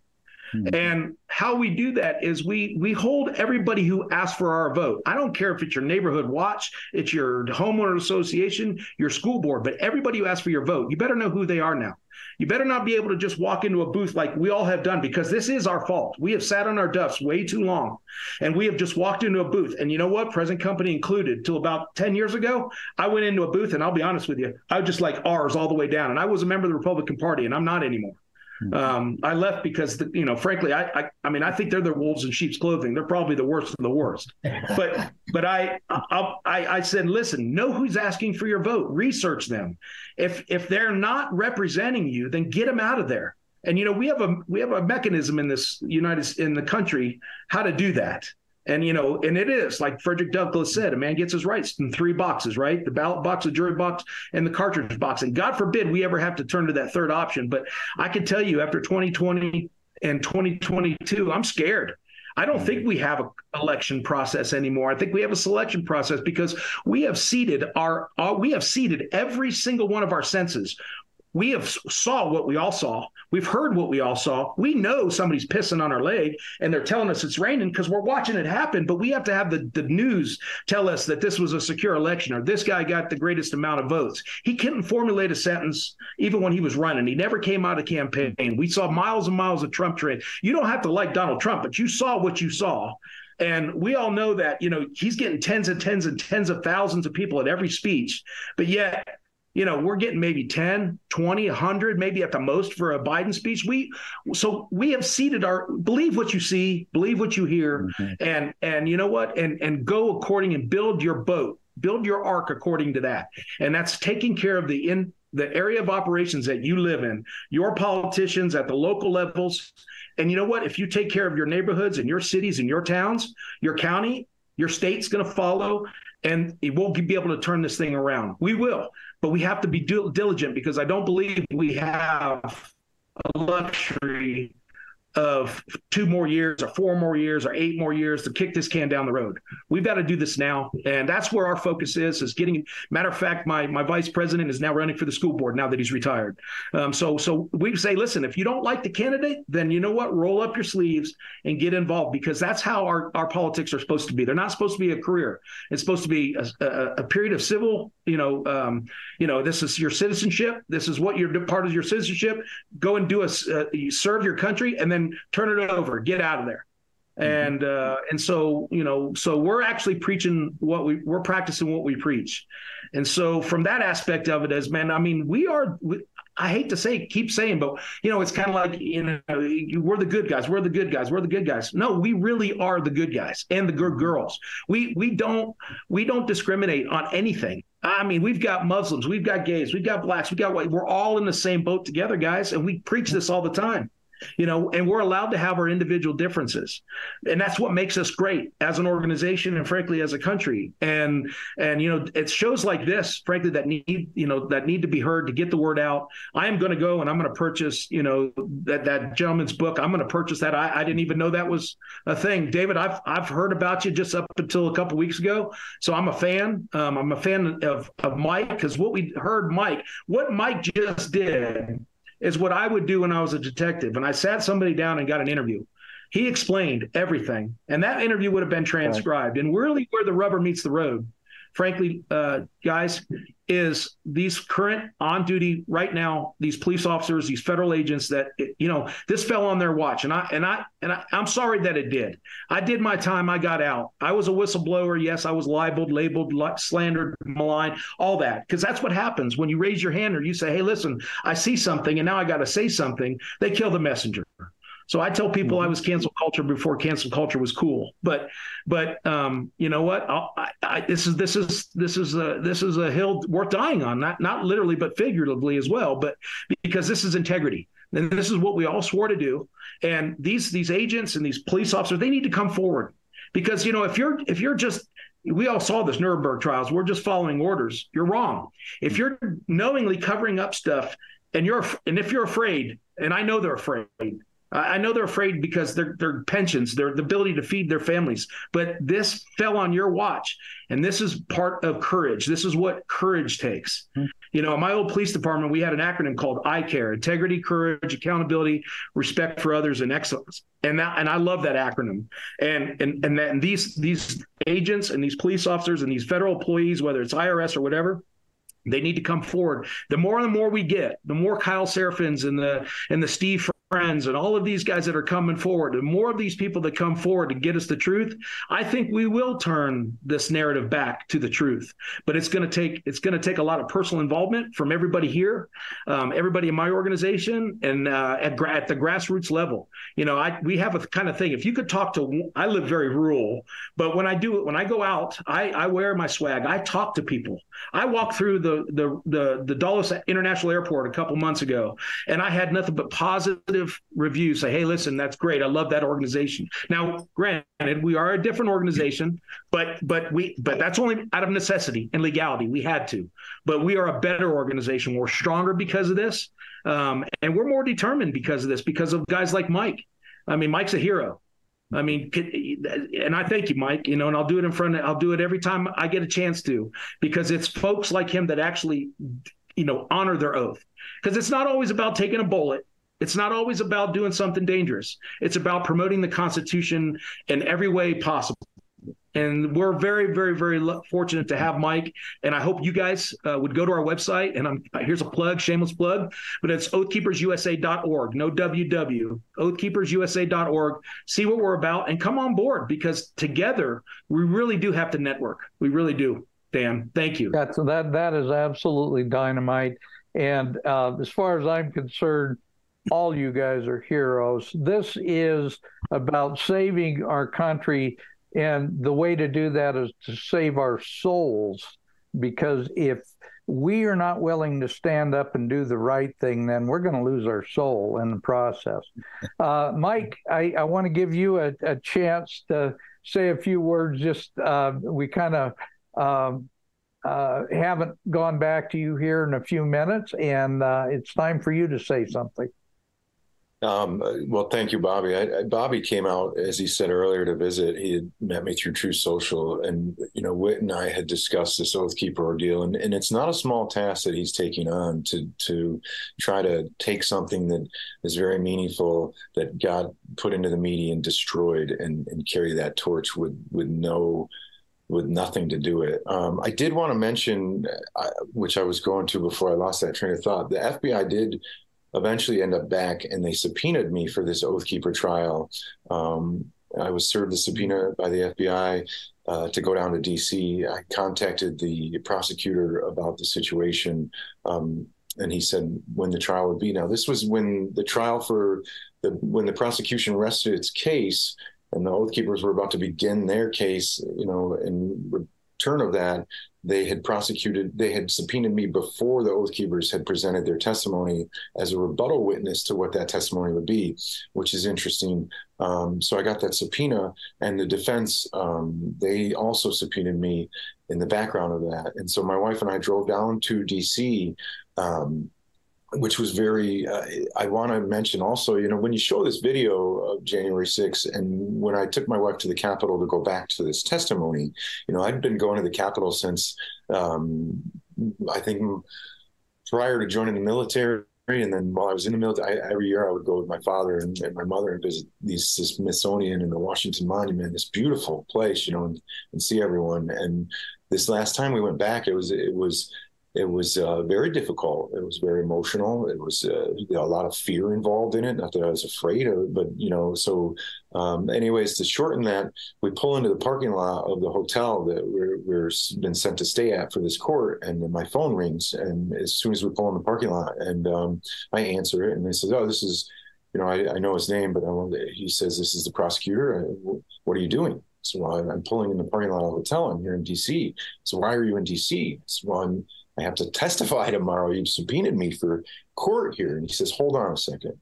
Mm-hmm. And how we do that is we we hold everybody who asks for our vote. I don't care if it's your neighborhood watch, it's your homeowner association, your school board, but everybody who asks for your vote, you better know who they are now. You better not be able to just walk into a booth like we all have done because this is our fault. We have sat on our duffs way too long and we have just walked into a booth. And you know what? Present company included, till about 10 years ago, I went into a booth and I'll be honest with you, I was just like ours all the way down. And I was a member of the Republican Party and I'm not anymore. Hmm. Um, I left because, the, you know, frankly, I, I, I, mean, I think they're the wolves in sheep's clothing. They're probably the worst of the worst. But, but I, I, I said, listen, know who's asking for your vote. Research them. If, if they're not representing you, then get them out of there. And you know, we have a, we have a mechanism in this United in the country how to do that. And you know, and it is like Frederick Douglass said, a man gets his rights in three boxes, right? The ballot box, the jury box, and the cartridge box. And God forbid we ever have to turn to that third option. But I can tell you, after 2020 and 2022, I'm scared. I don't think we have an election process anymore. I think we have a selection process because we have ceded our, our we have ceded every single one of our senses we have saw what we all saw. We've heard what we all saw. We know somebody's pissing on our leg and they're telling us it's raining because we're watching it happen. But we have to have the, the news tell us that this was a secure election or this guy got the greatest amount of votes. He couldn't formulate a sentence even when he was running. He never came out of campaign. We saw miles and miles of Trump trade. You don't have to like Donald Trump, but you saw what you saw. And we all know that, you know, he's getting tens and tens and tens of thousands of people at every speech. But yet you know we're getting maybe 10 20 100 maybe at the most for a biden speech. We so we have ceded our believe what you see believe what you hear mm-hmm. and and you know what? And and go according and build your boat build your ark according to that. And that's taking care of the in the area of operations that you live in your politicians at the local levels. And you know what? If you take care of your neighborhoods and your cities and your towns your county your state's going to follow and it won't be able to turn this thing around. We will but we have to be diligent because I don't believe we have a luxury of two more years or four more years or eight more years to kick this can down the road. We've got to do this now. And that's where our focus is, is getting, matter of fact, my, my vice president is now running for the school board now that he's retired. Um, so, so we say, listen, if you don't like the candidate, then you know what, roll up your sleeves and get involved because that's how our, our politics are supposed to be. They're not supposed to be a career. It's supposed to be a, a, a period of civil, you know, um, you know, this is your citizenship. This is what you're part of your citizenship. Go and do a, uh, serve your country and then turn it over, get out of there. Mm-hmm. And uh, and so you know, so we're actually preaching what we we're practicing what we preach, and so from that aspect of it, as man, I mean, we are. We, I hate to say, keep saying, but you know, it's kind of like you know, we're the good guys, we're the good guys, we're the good guys. No, we really are the good guys and the good girls. We we don't we don't discriminate on anything. I mean, we've got Muslims, we've got gays, we've got blacks, we've got white. We're all in the same boat together, guys, and we preach this all the time. You know, and we're allowed to have our individual differences, and that's what makes us great as an organization and frankly as a country. And and you know, it's shows like this, frankly, that need you know that need to be heard to get the word out. I am going to go and I'm going to purchase you know that that gentleman's book. I'm going to purchase that. I, I didn't even know that was a thing, David. I've I've heard about you just up until a couple weeks ago, so I'm a fan. Um, I'm a fan of of Mike because what we heard, Mike, what Mike just did is what I would do when I was a detective. And I sat somebody down and got an interview. He explained everything, and that interview would have been transcribed. And really, where the rubber meets the road, frankly, uh, guys, is these current on duty right now, these police officers, these federal agents that you know this fell on their watch, and I and I and I, I'm sorry that it did. I did my time. I got out. I was a whistleblower. Yes, I was libeled, labeled, slandered, maligned, all that, because that's what happens when you raise your hand or you say, "Hey, listen, I see something, and now I got to say something." They kill the messenger. So I tell people I Mm-hmm. was cancel culture before cancel culture was cool. But but um, you know what? I, I, this is this is this is a this is a hill worth dying on. Not not literally, but figuratively as well. But because this is integrity. And this is what we all swore to do. And these these agents and these police officers, they need to come forward. Because you know, if you're if you're just we all saw this Nuremberg trials. We're just following orders. You're wrong. If you're knowingly covering up stuff, and you're and if you're afraid, and I know they're afraid, I know they're afraid because their their pensions, their the ability to feed their families. But this fell on your watch, and this is part of courage. This is what courage takes. Hmm. You know, in my old police department, we had an acronym called ICARE: Integrity, Courage, Accountability, Respect for Others, and Excellence. And that, and I love that acronym. And and and that and these these agents and these police officers and these federal employees, whether it's IRS or whatever, they need to come forward. The more and the more we get, the more Kyle Seraphins and the and the Steve Friends and all of these guys that are coming forward, and more of these people that come forward to get us the truth, I think we will turn this narrative back to the truth. But it's going to take it's going to take a lot of personal involvement from everybody here, um, everybody in my organization, and uh, at gra- at the grassroots level. You know, I we have a kind of thing. If you could talk to, I live very rural, but when I do it, when I go out, I I wear my swag. I talk to people. I walked through the the the the Dulles International Airport a couple months ago, and I had nothing but positive reviews. Say, hey, listen, that's great. I love that organization. Now, granted, we are a different organization, but but we but that's only out of necessity and legality. We had to, but we are a better organization. We're stronger because of this, um, and we're more determined because of this. Because of guys like Mike. I mean, Mike's a hero. I mean, and I thank you, Mike. You know, and I'll do it in front of, I'll do it every time I get a chance to, because it's folks like him that actually, you know, honor their oath. Because it's not always about taking a bullet. It's not always about doing something dangerous. It's about promoting the Constitution in every way possible. And we're very, very, very fortunate to have Mike. And I hope you guys uh, would go to our website. And I'm here's a plug, shameless plug, but it's oathkeepersusa.org. No WW. Oathkeepersusa.org. See what we're about and come on board because together we really do have to network. We really do. Dan, thank you. That's that. That is absolutely dynamite. And uh, as far as I'm concerned, all you guys are heroes. This is about saving our country and the way to do that is to save our souls, because if we are not willing to stand up and do the right thing, then we're going to lose our soul in the process. Uh, Mike, I, I want to give you a, a, chance to say a few words. Just uh, we kind of um, uh, haven't gone back to you here in a few minutes, and uh, it's time for you to say something. Um, well, thank you, Bobby. I, I, Bobby came out, as he said earlier, to visit. He had met me through Truth Social, and you know, Whit and I had discussed this Oath Keeper ordeal, and, and it's not a small task that he's taking on to to try to take something that is very meaningful that God put into the media and destroyed, and and carry that torch with with no with nothing to do it. Um, I did want to mention, uh, which I was going to before I lost that train of thought. The FBI did eventually end up back and they subpoenaed me for this Oathkeeper trial. Um, I was served the subpoena by the FBI uh, to go down to DC. I contacted the prosecutor about the situation. Um, and he said when the trial would be. Now, this was when the trial for the when the prosecution rested its case and the Oath Keepers were about to begin their case, you know, in return of that, they had prosecuted, they had subpoenaed me before the Oath Keepers had presented their testimony as a rebuttal witness to what that testimony would be, which is interesting. Um, so I got that subpoena, and the defense um, they also subpoenaed me in the background of that. And so my wife and I drove down to D.C. Um, which was very uh, i want to mention also you know when you show this video of january 6th and when i took my wife to the capitol to go back to this testimony you know i'd been going to the capitol since um, i think prior to joining the military and then while I was in the military, I, every year I would go with my father and, and my mother and visit these the Smithsonian and the Washington Monument, this beautiful place, you know, and, and see everyone. And this last time we went back, it was it was it was uh, very difficult. It was very emotional. It was uh, a lot of fear involved in it. Not that I was afraid of but you know. So, um, anyways, to shorten that, we pull into the parking lot of the hotel that we're, we're been sent to stay at for this court, and then my phone rings. And as soon as we pull in the parking lot, and um, I answer it, and they says, "Oh, this is." You know, I, I know his name, but he says this is the prosecutor. What are you doing? So I'm pulling in the parking lot of the hotel. I'm here in DC. So why are you in DC? So I'm I have to testify tomorrow. You've subpoenaed me for court here. And he says, hold on a second.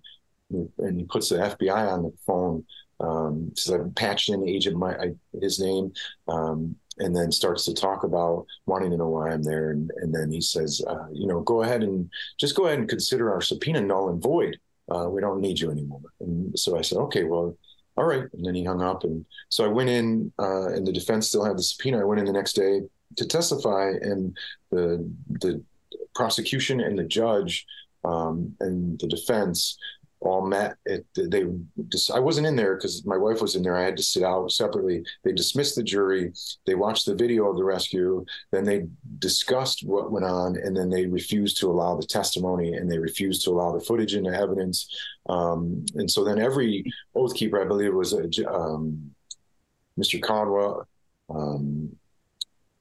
And he puts the FBI on the phone. Um, says, I've patched in agent my I, his name, um, and then starts to talk about wanting to know why I'm there. And, and then he says, uh, you know, go ahead and just go ahead and consider our subpoena null and void. Uh, we don't need you anymore. And so I said, okay, well, all right. And then he hung up. And so I went in, uh, and the defense still had the subpoena. I went in the next day to testify, and the the prosecution and the judge um, and the defense all met. It, they I wasn't in there because my wife was in there. I had to sit out separately. They dismissed the jury. They watched the video of the rescue. Then they discussed what went on, and then they refused to allow the testimony and they refused to allow the footage and the evidence. Um, and so then every oath keeper, I believe was a, um, Mr. Caldwell, um,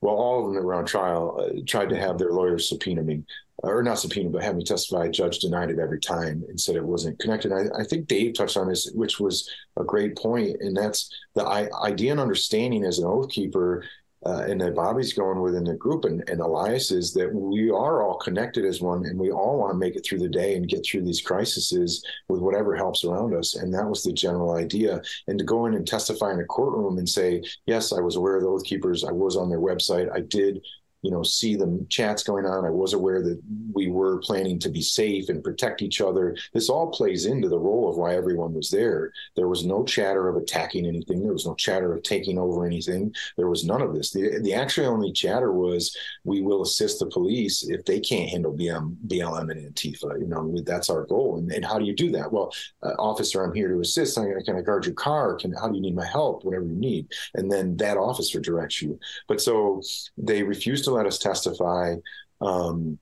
well, all of them that were on trial uh, tried to have their lawyers subpoena me, or not subpoena, but have me testify. Judge denied it every time and said it wasn't connected. I, I think Dave touched on this, which was a great point, and that's the idea and understanding as an oath keeper uh, and that Bobby's going within the group and, and Elias is that we are all connected as one and we all want to make it through the day and get through these crises with whatever helps around us. And that was the general idea. And to go in and testify in a courtroom and say, yes, I was aware of the Oath Keepers. I was on their website. I did you know, see the chats going on. I was aware that we were planning to be safe and protect each other. This all plays into the role of why everyone was there. There was no chatter of attacking anything. There was no chatter of taking over anything. There was none of this. The, the actually only chatter was we will assist the police if they can't handle BM, BLM and Antifa. You know, that's our goal. And, and how do you do that? Well, uh, officer, I'm here to assist. I, can I guard your car? Can how do you need my help? Whatever you need. And then that officer directs you. But so they refused to let us testify. Um,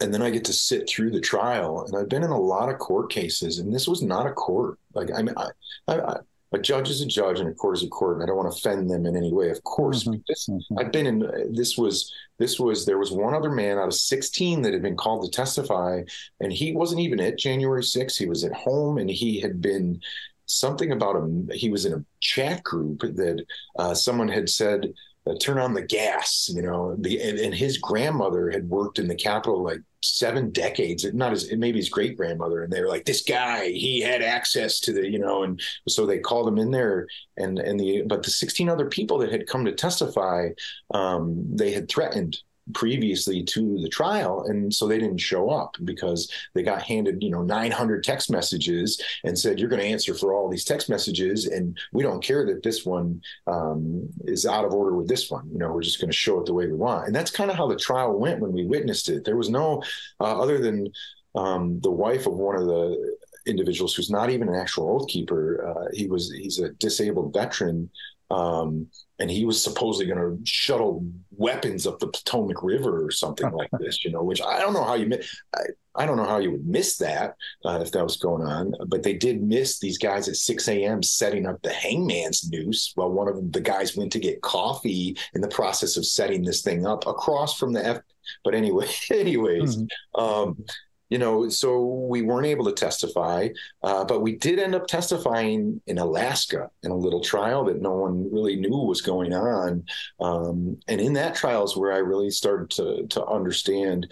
and then I get to sit through the trial. And I've been in a lot of court cases, and this was not a court. Like I mean, I, I, a judge is a judge, and a court is a court, and I don't want to offend them in any way. Of course, mm-hmm. this, mm-hmm. I've been in. This was this was there was one other man out of 16 that had been called to testify, and he wasn't even at January 6th. He was at home, and he had been something about him. He was in a chat group that uh, someone had said turn on the gas, you know. The, and, and, his grandmother had worked in the Capitol like seven decades, not his, maybe his great grandmother. And they were like, this guy, he had access to the, you know, and so they called him in there. And, and the, but the 16 other people that had come to testify, um, they had threatened previously to the trial and so they didn't show up because they got handed you know 900 text messages and said you're going to answer for all these text messages and we don't care that this one um, is out of order with this one. You know we're just going to show it the way we want. And that's kind of how the trial went when we witnessed it. There was no uh, other than um, the wife of one of the individuals who's not even an actual oath keeper uh, he was he's a disabled veteran um, and he was supposedly going to shuttle weapons up the Potomac River or something like this, you know, which I don't know how you I, I don't know how you would miss that uh, if that was going on, but they did miss these guys at 6 a.m. setting up the hangman's noose while one of the guys went to get coffee in the process of setting this thing up across from the F. But anyway, anyways, mm-hmm. um, you know, so we weren't able to testify, uh, but we did end up testifying in Alaska in a little trial that no one really knew was going on. Um, and in that trial is where I really started to to understand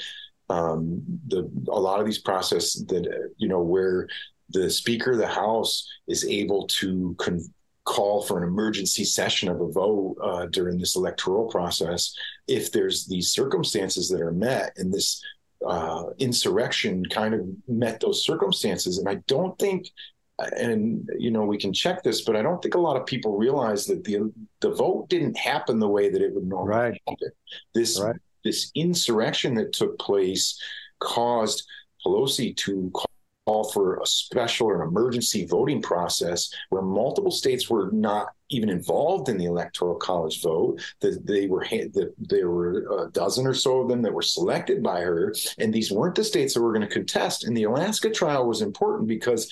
um, the a lot of these process that you know where the Speaker of the House is able to con- call for an emergency session of a vote uh, during this electoral process if there's these circumstances that are met and this uh, insurrection kind of met those circumstances and i don't think and you know we can check this but i don't think a lot of people realize that the the vote didn't happen the way that it would normally right. happen this Right. this insurrection that took place caused pelosi to call for a special or an emergency voting process where multiple states were not even involved in the electoral college vote that they were ha- that there were a dozen or so of them that were selected by her and these weren't the states that were going to contest. And the alaska trial was important because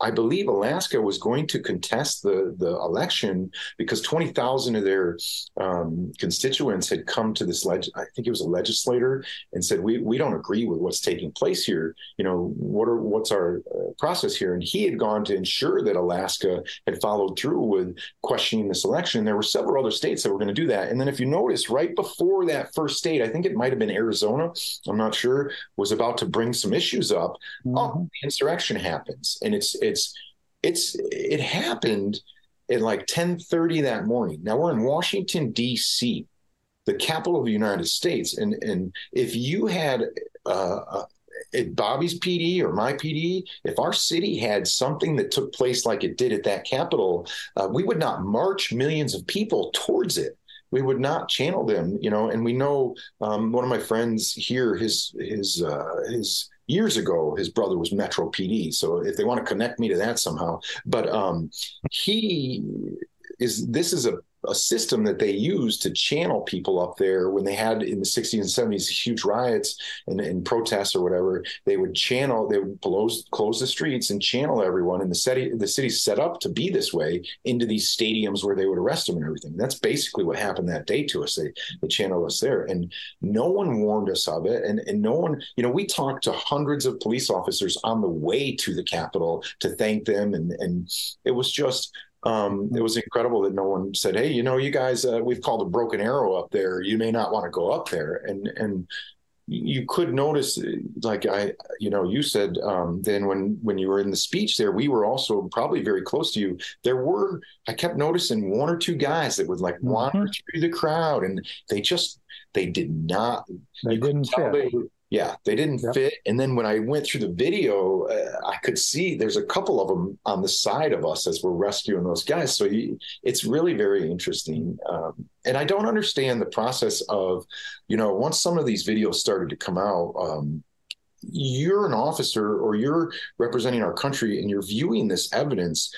I believe Alaska was going to contest the the election because twenty thousand of their um, constituents had come to this. Leg- I think it was a legislator and said, "We we don't agree with what's taking place here. You know, what are what's our uh, process here?" And he had gone to ensure that Alaska had followed through with questioning this election. There were several other states that were going to do that. And then, if you notice, right before that first state, I think it might have been Arizona. I'm not sure. Was about to bring some issues up. Oh, the insurrection happens, and it's it's it's it happened at like 10:30 that morning. Now we're in Washington D.C., the capital of the United States, and and if you had uh, uh, at Bobby's PD or my PD, if our city had something that took place like it did at that capital, uh, we would not march millions of people towards it. We would not channel them, you know. And we know um, one of my friends here, his his uh, his years ago his brother was metro pd so if they want to connect me to that somehow but um he is this is a a system that they used to channel people up there when they had in the 60s and 70s huge riots and, and protests or whatever. They would channel they would close close the streets and channel everyone and the city the city's set up to be this way into these stadiums where they would arrest them and everything. That's basically what happened that day to us. They they channeled us there and no one warned us of it and and no one you know we talked to hundreds of police officers on the way to the capitol to thank them and and it was just um, it was incredible that no one said, "Hey, you know, you guys, uh, we've called a broken arrow up there. You may not want to go up there." And and you could notice, like I, you know, you said um, then when when you were in the speech there, we were also probably very close to you. There were, I kept noticing one or two guys that would like wander through the crowd, and they just they did not. They didn't tell fit. they were- yeah, they didn't fit. And then when I went through the video, uh, I could see there's a couple of them on the side of us as we're rescuing those guys. So you, it's really very interesting. Um, and I don't understand the process of, you know, once some of these videos started to come out, um, you're an officer or you're representing our country and you're viewing this evidence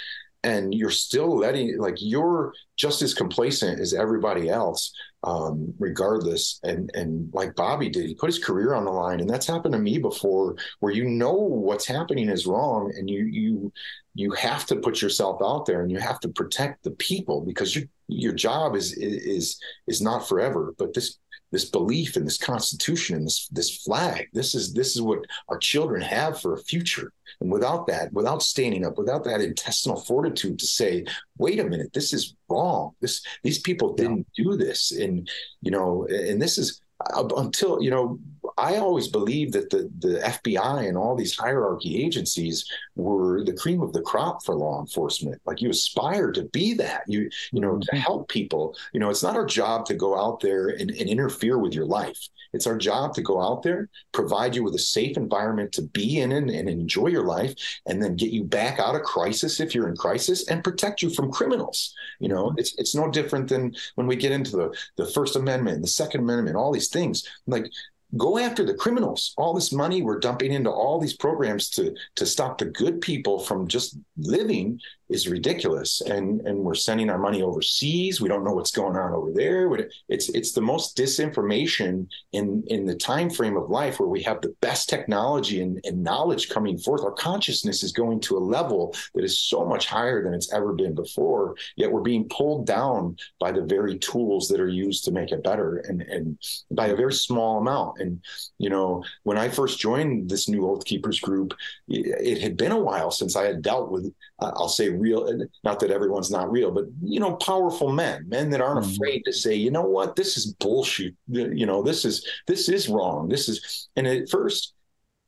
and you're still letting like you're just as complacent as everybody else um regardless. And and like bobby did he put his career on the line and that's happened to me before where you know what's happening is wrong and you you you have to put yourself out there and you have to protect the people because you your job is is is not forever. But this this belief in this constitution and this this flag. This is this is what our children have for a future. And without that without standing up without that intestinal fortitude to say wait a minute this is wrong. This these people didn't do this. And you know and this is uh, until you know i always believed that the the fbi and all these hierarchy agencies were the cream of the crop for law enforcement. Like you aspire to be that. You you know to mm-hmm. help people. You know it's not our job to go out there and, and interfere with your life. It's our job to go out there provide you with a safe environment to be in and, and enjoy your life and then get you back out of crisis if you're in crisis and protect you from criminals. You know it's it's no different than when we get into the the first amendment the second amendment all these things. Like go after the criminals. All this money we're dumping into all these programs to to stop the good people from just living is ridiculous. And and we're sending our money overseas. We don't know what's going on over there. It's it's the most disinformation in in the time frame of life where we have the best technology and, and knowledge coming forth. Our consciousness is going to a level that is so much higher than it's ever been before. Yet we're being pulled down by the very tools that are used to make it better and and by a very small amount. And you know when i first joined this new oath keepers group it had been a while since i had dealt with I'll say real, not that everyone's not real, but you know, powerful men, men that aren't mm-hmm. afraid to say, you know what, this is bullshit. You know, this is this is wrong. This is, and at first,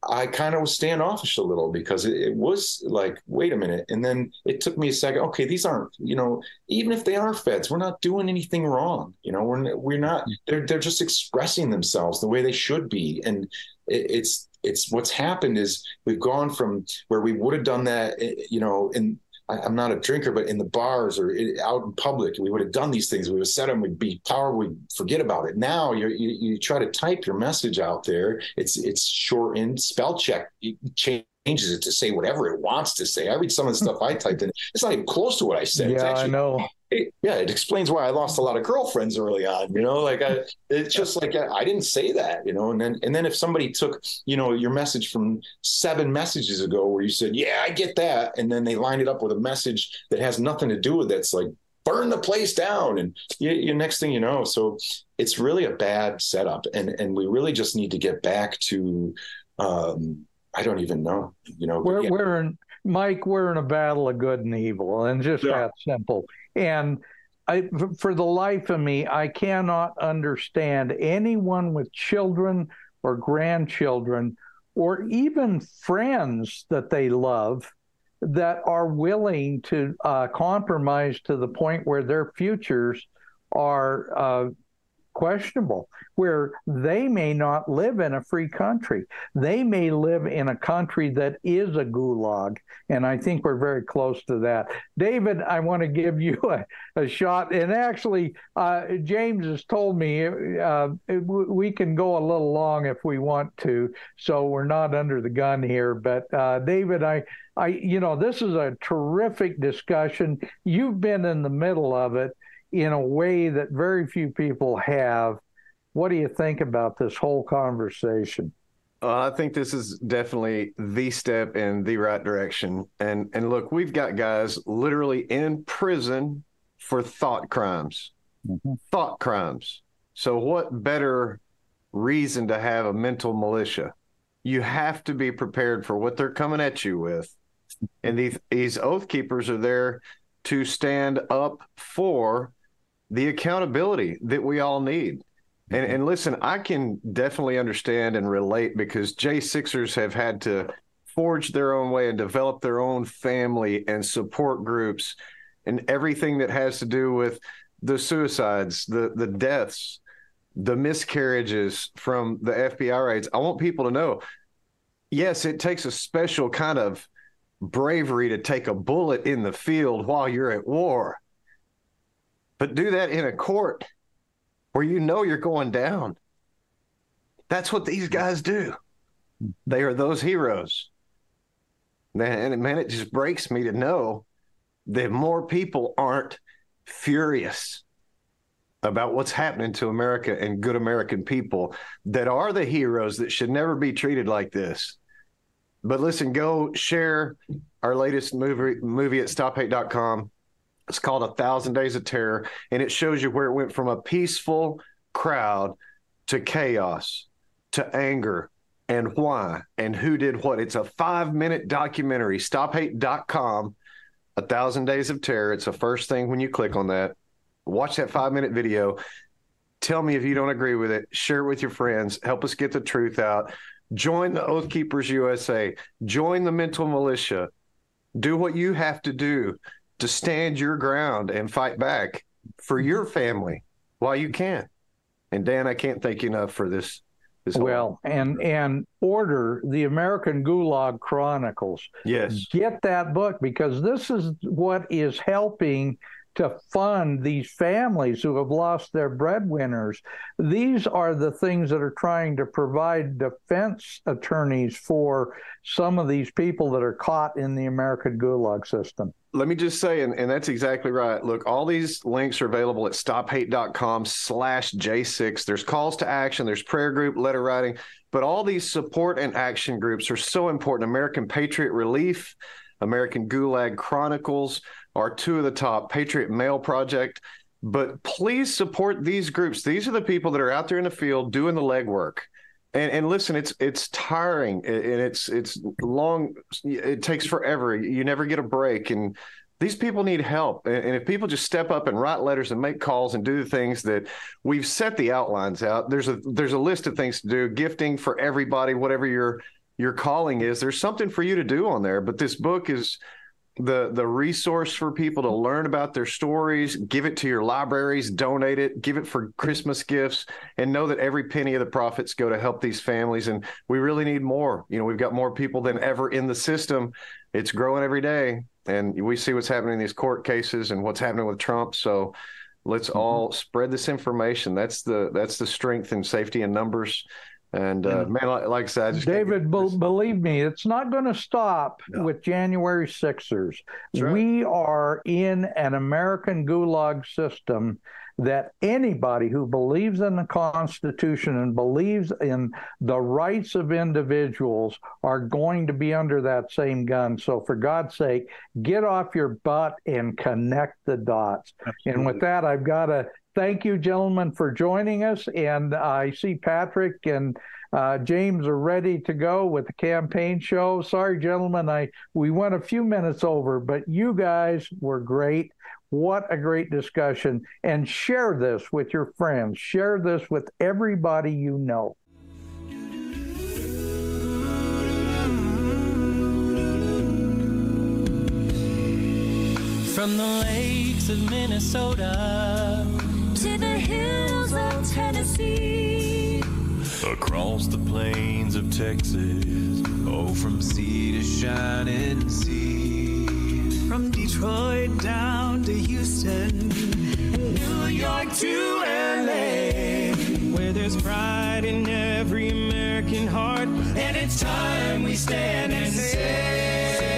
I kind of was standoffish a little because it, it, was like, wait a minute, and then it took me a second. Okay, these aren't, you know, even if they are feds, we're not doing anything wrong. You know, we're we're not. Mm. They're they're just expressing themselves the way they should be, and it, it's it's what's happened is we've gone from where we would have done that, eh, you know, in I'm not a drinker, but in the bars or out in public, we would have done these things. We would have said them. We'd be power. We'd forget about it. Now you you try to type your message out there. It's it's shortened. Spell check changes it to say whatever it wants to say. I read some of the stuff I typed in. It's not even close to what I said. Yeah, actually, I know it, yeah, it explains why I lost a lot of girlfriends early on. You know, like I, it's just like I, I, didn't say that. You know, and then and then if somebody took you know your message from seven messages ago where you said, "Yeah, I get that," and then they line it up with a message that has nothing to do with that, it's like burn the place down, and you, you next thing you know, so it's really a bad setup, and and we really just need to get back to. Um, I don't even know. You know, we're yeah. we're in Mike. We're in a battle of good and evil, and just yeah. that simple. And I, for the life of me, I cannot understand anyone with children or grandchildren or even friends that they love that are willing to uh, compromise to the point where their futures are uh, questionable, where they may not live in a free country. They may live in a country that is a gulag. And I think we're very close to that. David, I want to give you a, a shot. And actually, uh, James has told me uh, we can go a little long if we want to. So we're not under the gun here. But uh, David, I, I, you know, this is a terrific discussion. You've been in the middle of it in a way that very few people have. What do you think about this whole conversation? Uh, I think this is definitely the step in the right direction. And and look, we've got guys literally in prison for thought crimes. Mm-hmm. Thought crimes. So what better reason to have a mental militia? You have to be prepared for what they're coming at you with. And these these oath keepers are there to stand up for the accountability that we all need. And, and listen, I can definitely understand and relate because J Sixers have had to forge their own way and develop their own family and support groups and everything that has to do with the suicides, the the deaths, the miscarriages from the FBI raids. I want people to know, yes, it takes a special kind of bravery to take a bullet in the field while you're at war but do that in a court where you know you're going down. That's what these mm-hmm. guys do. They are those heroes. Man, and man, it just breaks me to know that more people aren't furious about what's happening to America and good American people that are the heroes that should never be treated like this. But listen, go share our latest movie movie at stophate.com. It's called A Thousand Days of Terror, and it shows you where it went from a peaceful crowd to chaos to anger and why and who did what. It's a five minute documentary, stophate.com, A Thousand Days of Terror. It's the first thing when you click on that. Watch that five minute video. Tell me if you don't agree with it. Share it with your friends. Help us get the truth out. Join the Oath Keepers USA. Join the mental militia. Do what you have to do to stand your ground and fight back for mm-hmm. your family while you can. And Dan, I can't thank you enough for this. this well, and and order the American Gulag Chronicles. Yes, get that book because this is what is helping to fund these families who have lost their breadwinners. These are the things that are trying to provide defense attorneys for some of these people that are caught in the American Gulag system. Let me just say, and, and that's exactly right. Look, all these links are available at stophate.com slash J6. There's calls to action, there's prayer group, letter writing, but all these support and action groups are so important. American Patriot Relief, American Gulag Chronicles are two of the top, Patriot Mail Project. But please support these groups. These are the people that are out there in the field doing the legwork. And, and listen, it's it's tiring and it's it's long. It takes forever. You never get a break, and these people need help. And, if people just step up and write letters and make calls and do the things that we've set the outlines out, there's a there's a list of things to do. Gifting for everybody, whatever your your calling is, there's something for you to do on there. But this book is the the resource for people to learn about their stories give it to your libraries donate it give it for christmas gifts and know that every penny of the profits go to help these families. And we really need more. You know we've got more people than ever in the system. It's growing every day and we see what's happening in these court cases and what's happening with trump. So let's mm-hmm. all spread this information. That's the that's the strength and safety in numbers and uh, man, like, like, I said, I David, be- believe me, it's not going to stop no. with January Sixers. Right. We are in an American gulag system that anybody who believes in the Constitution and believes in the rights of individuals are going to be under that same gun. So, for God's sake, get off your butt and connect the dots. Absolutely. And with that, I've got to thank you, gentlemen, for joining us. And I see Patrick and uh, James are ready to go with the campaign show. Sorry, gentlemen, I we went a few minutes over, but you guys were great. What a great discussion! And share this with your friends. Share this with everybody you know. From the lakes of Minnesota the hills of Tennessee, across the plains of Texas, oh, from sea to shining sea, from Detroit down to Houston, and New York to LA, where there's pride in every American heart, and it's time we stand and say.